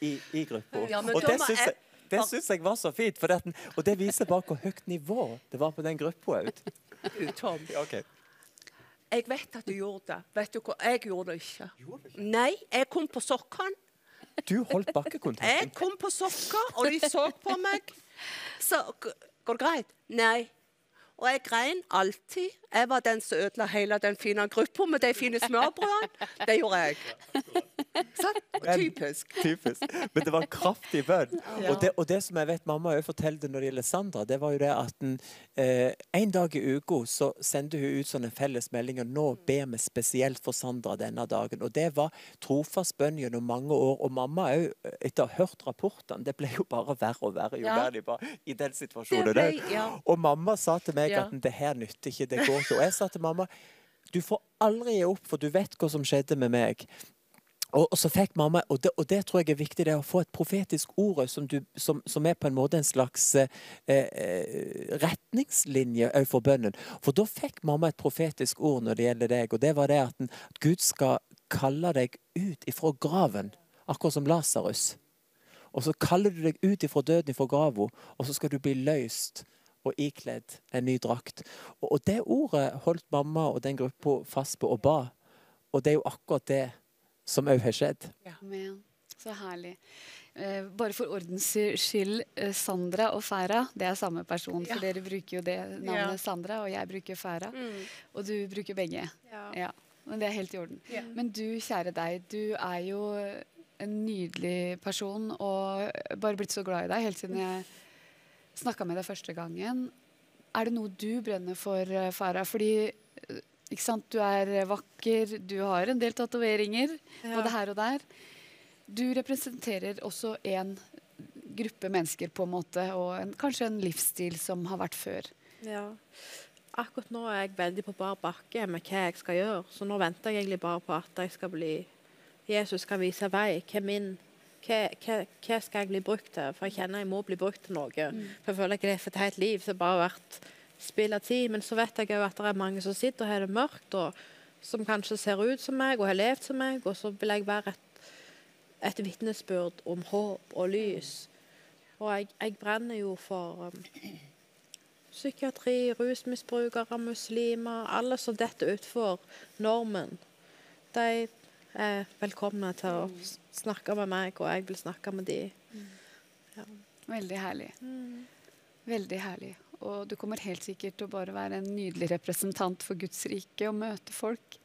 S4: i, i gruppa.
S14: Ja,
S4: og det syns
S14: jeg-
S4: det syns jeg var så fint. Den- og det viser bare hvor høyt nivå det var på den gruppa òg.
S14: Tom,
S4: Okay.
S14: Jeg vet at du gjorde det. Vet du hva? Jeg gjorde det ikke. Nei, jeg kom på sokkene.
S4: Du holdt bakkekontakten.
S14: Jeg kom på sokker, og de så på meg. Så går det greit? Nei. Og jeg grein alltid. Jeg var den som ødela hele den fine gruppa med de fine smørbrødene. Det gjorde jeg. Typisk.
S4: Typisk. Men det var en kraftig bønn.
S14: Ja.
S4: Og, det, og det som jeg vet mamma òg fortalte når det gjelder Sandra, det var jo det at en, eh, en dag i uka så sendte hun ut sånne felles meldinger. Nå ber vi spesielt for Sandra denne dagen. Og det var trofast bønn gjennom mange år. Og mamma òg, etter å ha hørt rapportene, det ble jo bare verre og verre jo
S14: Ja.
S4: mer de var i den situasjonen.
S14: Ble- ja.
S4: Og mamma sa til meg at det her nytter ikke, det går ikke. Og jeg sa til mamma du får aldri gi opp, for du vet hva som skjedde med meg. Og, og så fikk mamma, og det, og det tror jeg er viktig, det å få et profetisk ord som, du, som, som er på en måte en slags eh, eh, retningslinje òg for bønnen. For da fikk mamma et profetisk ord når det gjelder deg, og det var det at, den, at Gud skal kalle deg ut ifra graven, akkurat som Lasarus. Og så kaller du deg ut ifra døden, ifra grava, og så skal du bli løst og ikledd en ny drakt. Og, og det ordet holdt mamma og den gruppa fast på og ba. Og det er jo akkurat det som òg har skjedd.
S1: Ja. så herlig. Eh, bare for ordens skyld, eh, Sandra og Færa det er samme person. For
S14: Ja.
S1: dere bruker jo det navnet
S14: Ja.
S1: Sandra, og jeg bruker Færa.
S14: Mm.
S1: Og du bruker begge.
S14: Ja.
S1: Men det er helt i orden.
S14: Ja.
S1: Men du, kjære deg, du er jo en nydelig person og bare blitt så glad i deg helt siden jeg snakka med deg første gangen. Er det noe du brenner for, eh, Farah? Fordi ikke sant, du er vakker, du har en del tatoveringer,
S14: Ja.
S1: både her og der. Du representerer også en gruppe mennesker, på en måte, og en, kanskje en livsstil som har vært før.
S15: Ja. Akkurat nå er jeg veldig på bar bakke med hva jeg skal gjøre. Så nå venter jeg egentlig bare på at jeg skal bli Jesus skal vise vei. Hva, min, hva, hva, hva skal jeg bli brukt til? For jeg kjenner jeg må bli brukt til noe. For jeg føler ikke det er for et helt liv. Så bare har bare vært spill av tid. Men så vet jeg òg at det er mange som sitter og har det mørkt, og som kanskje ser ut som meg og har levd som meg. Og så vil jeg være et, et vitnesbyrd om håp og lys. Og jeg, jeg brenner jo for um, psykiatri, rusmisbrukere, muslimer, alle som detter utfor normen. De er velkomne til å snakke med meg, og jeg vil snakke med de. Ja.
S1: Veldig herlig. Veldig herlig. Og du kommer helt sikkert til å bare være en nydelig representant for Guds rike og møte folk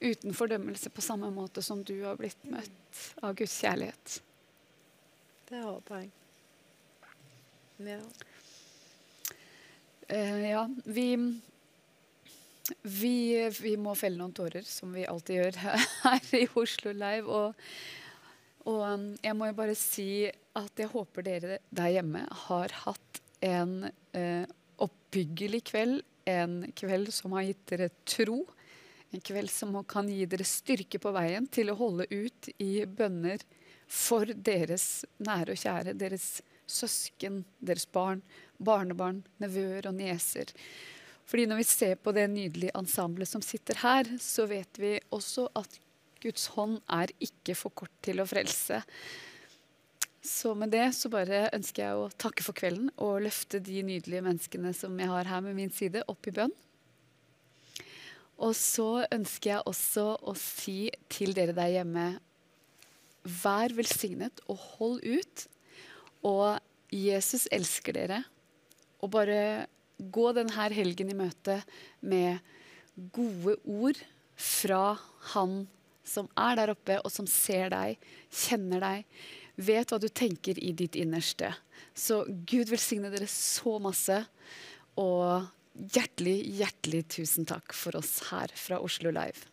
S1: uten fordømmelse på samme måte som du har blitt møtt av Guds kjærlighet.
S15: Det håper jeg. Ja.
S1: Uh, ja, vi, vi Vi må felle noen tårer, som vi alltid gjør her i Oslo Live. Og, og um, jeg må jo bare si at jeg håper dere der hjemme har hatt en eh, oppbyggelig kveld. En kveld som har gitt dere tro. En kveld som kan gi dere styrke på veien til å holde ut i bønner for deres nære og kjære, deres søsken, deres barn, barnebarn, nevøer og nieser. Fordi når vi ser på det nydelige ensemblet som sitter her, så vet vi også at Guds hånd er ikke for kort til å frelse. Så med det så bare ønsker jeg å takke for kvelden og løfte de nydelige menneskene som jeg har her med min side, opp i bønn. Og så ønsker jeg også å si til dere der hjemme Vær velsignet og hold ut. Og Jesus elsker dere. Og bare gå denne helgen i møte med gode ord fra Han som er der oppe, og som ser deg, kjenner deg, vet hva du tenker i ditt innerste. Så Gud velsigne dere så masse. Og hjertelig, hjertelig tusen takk for oss her fra Oslo Live.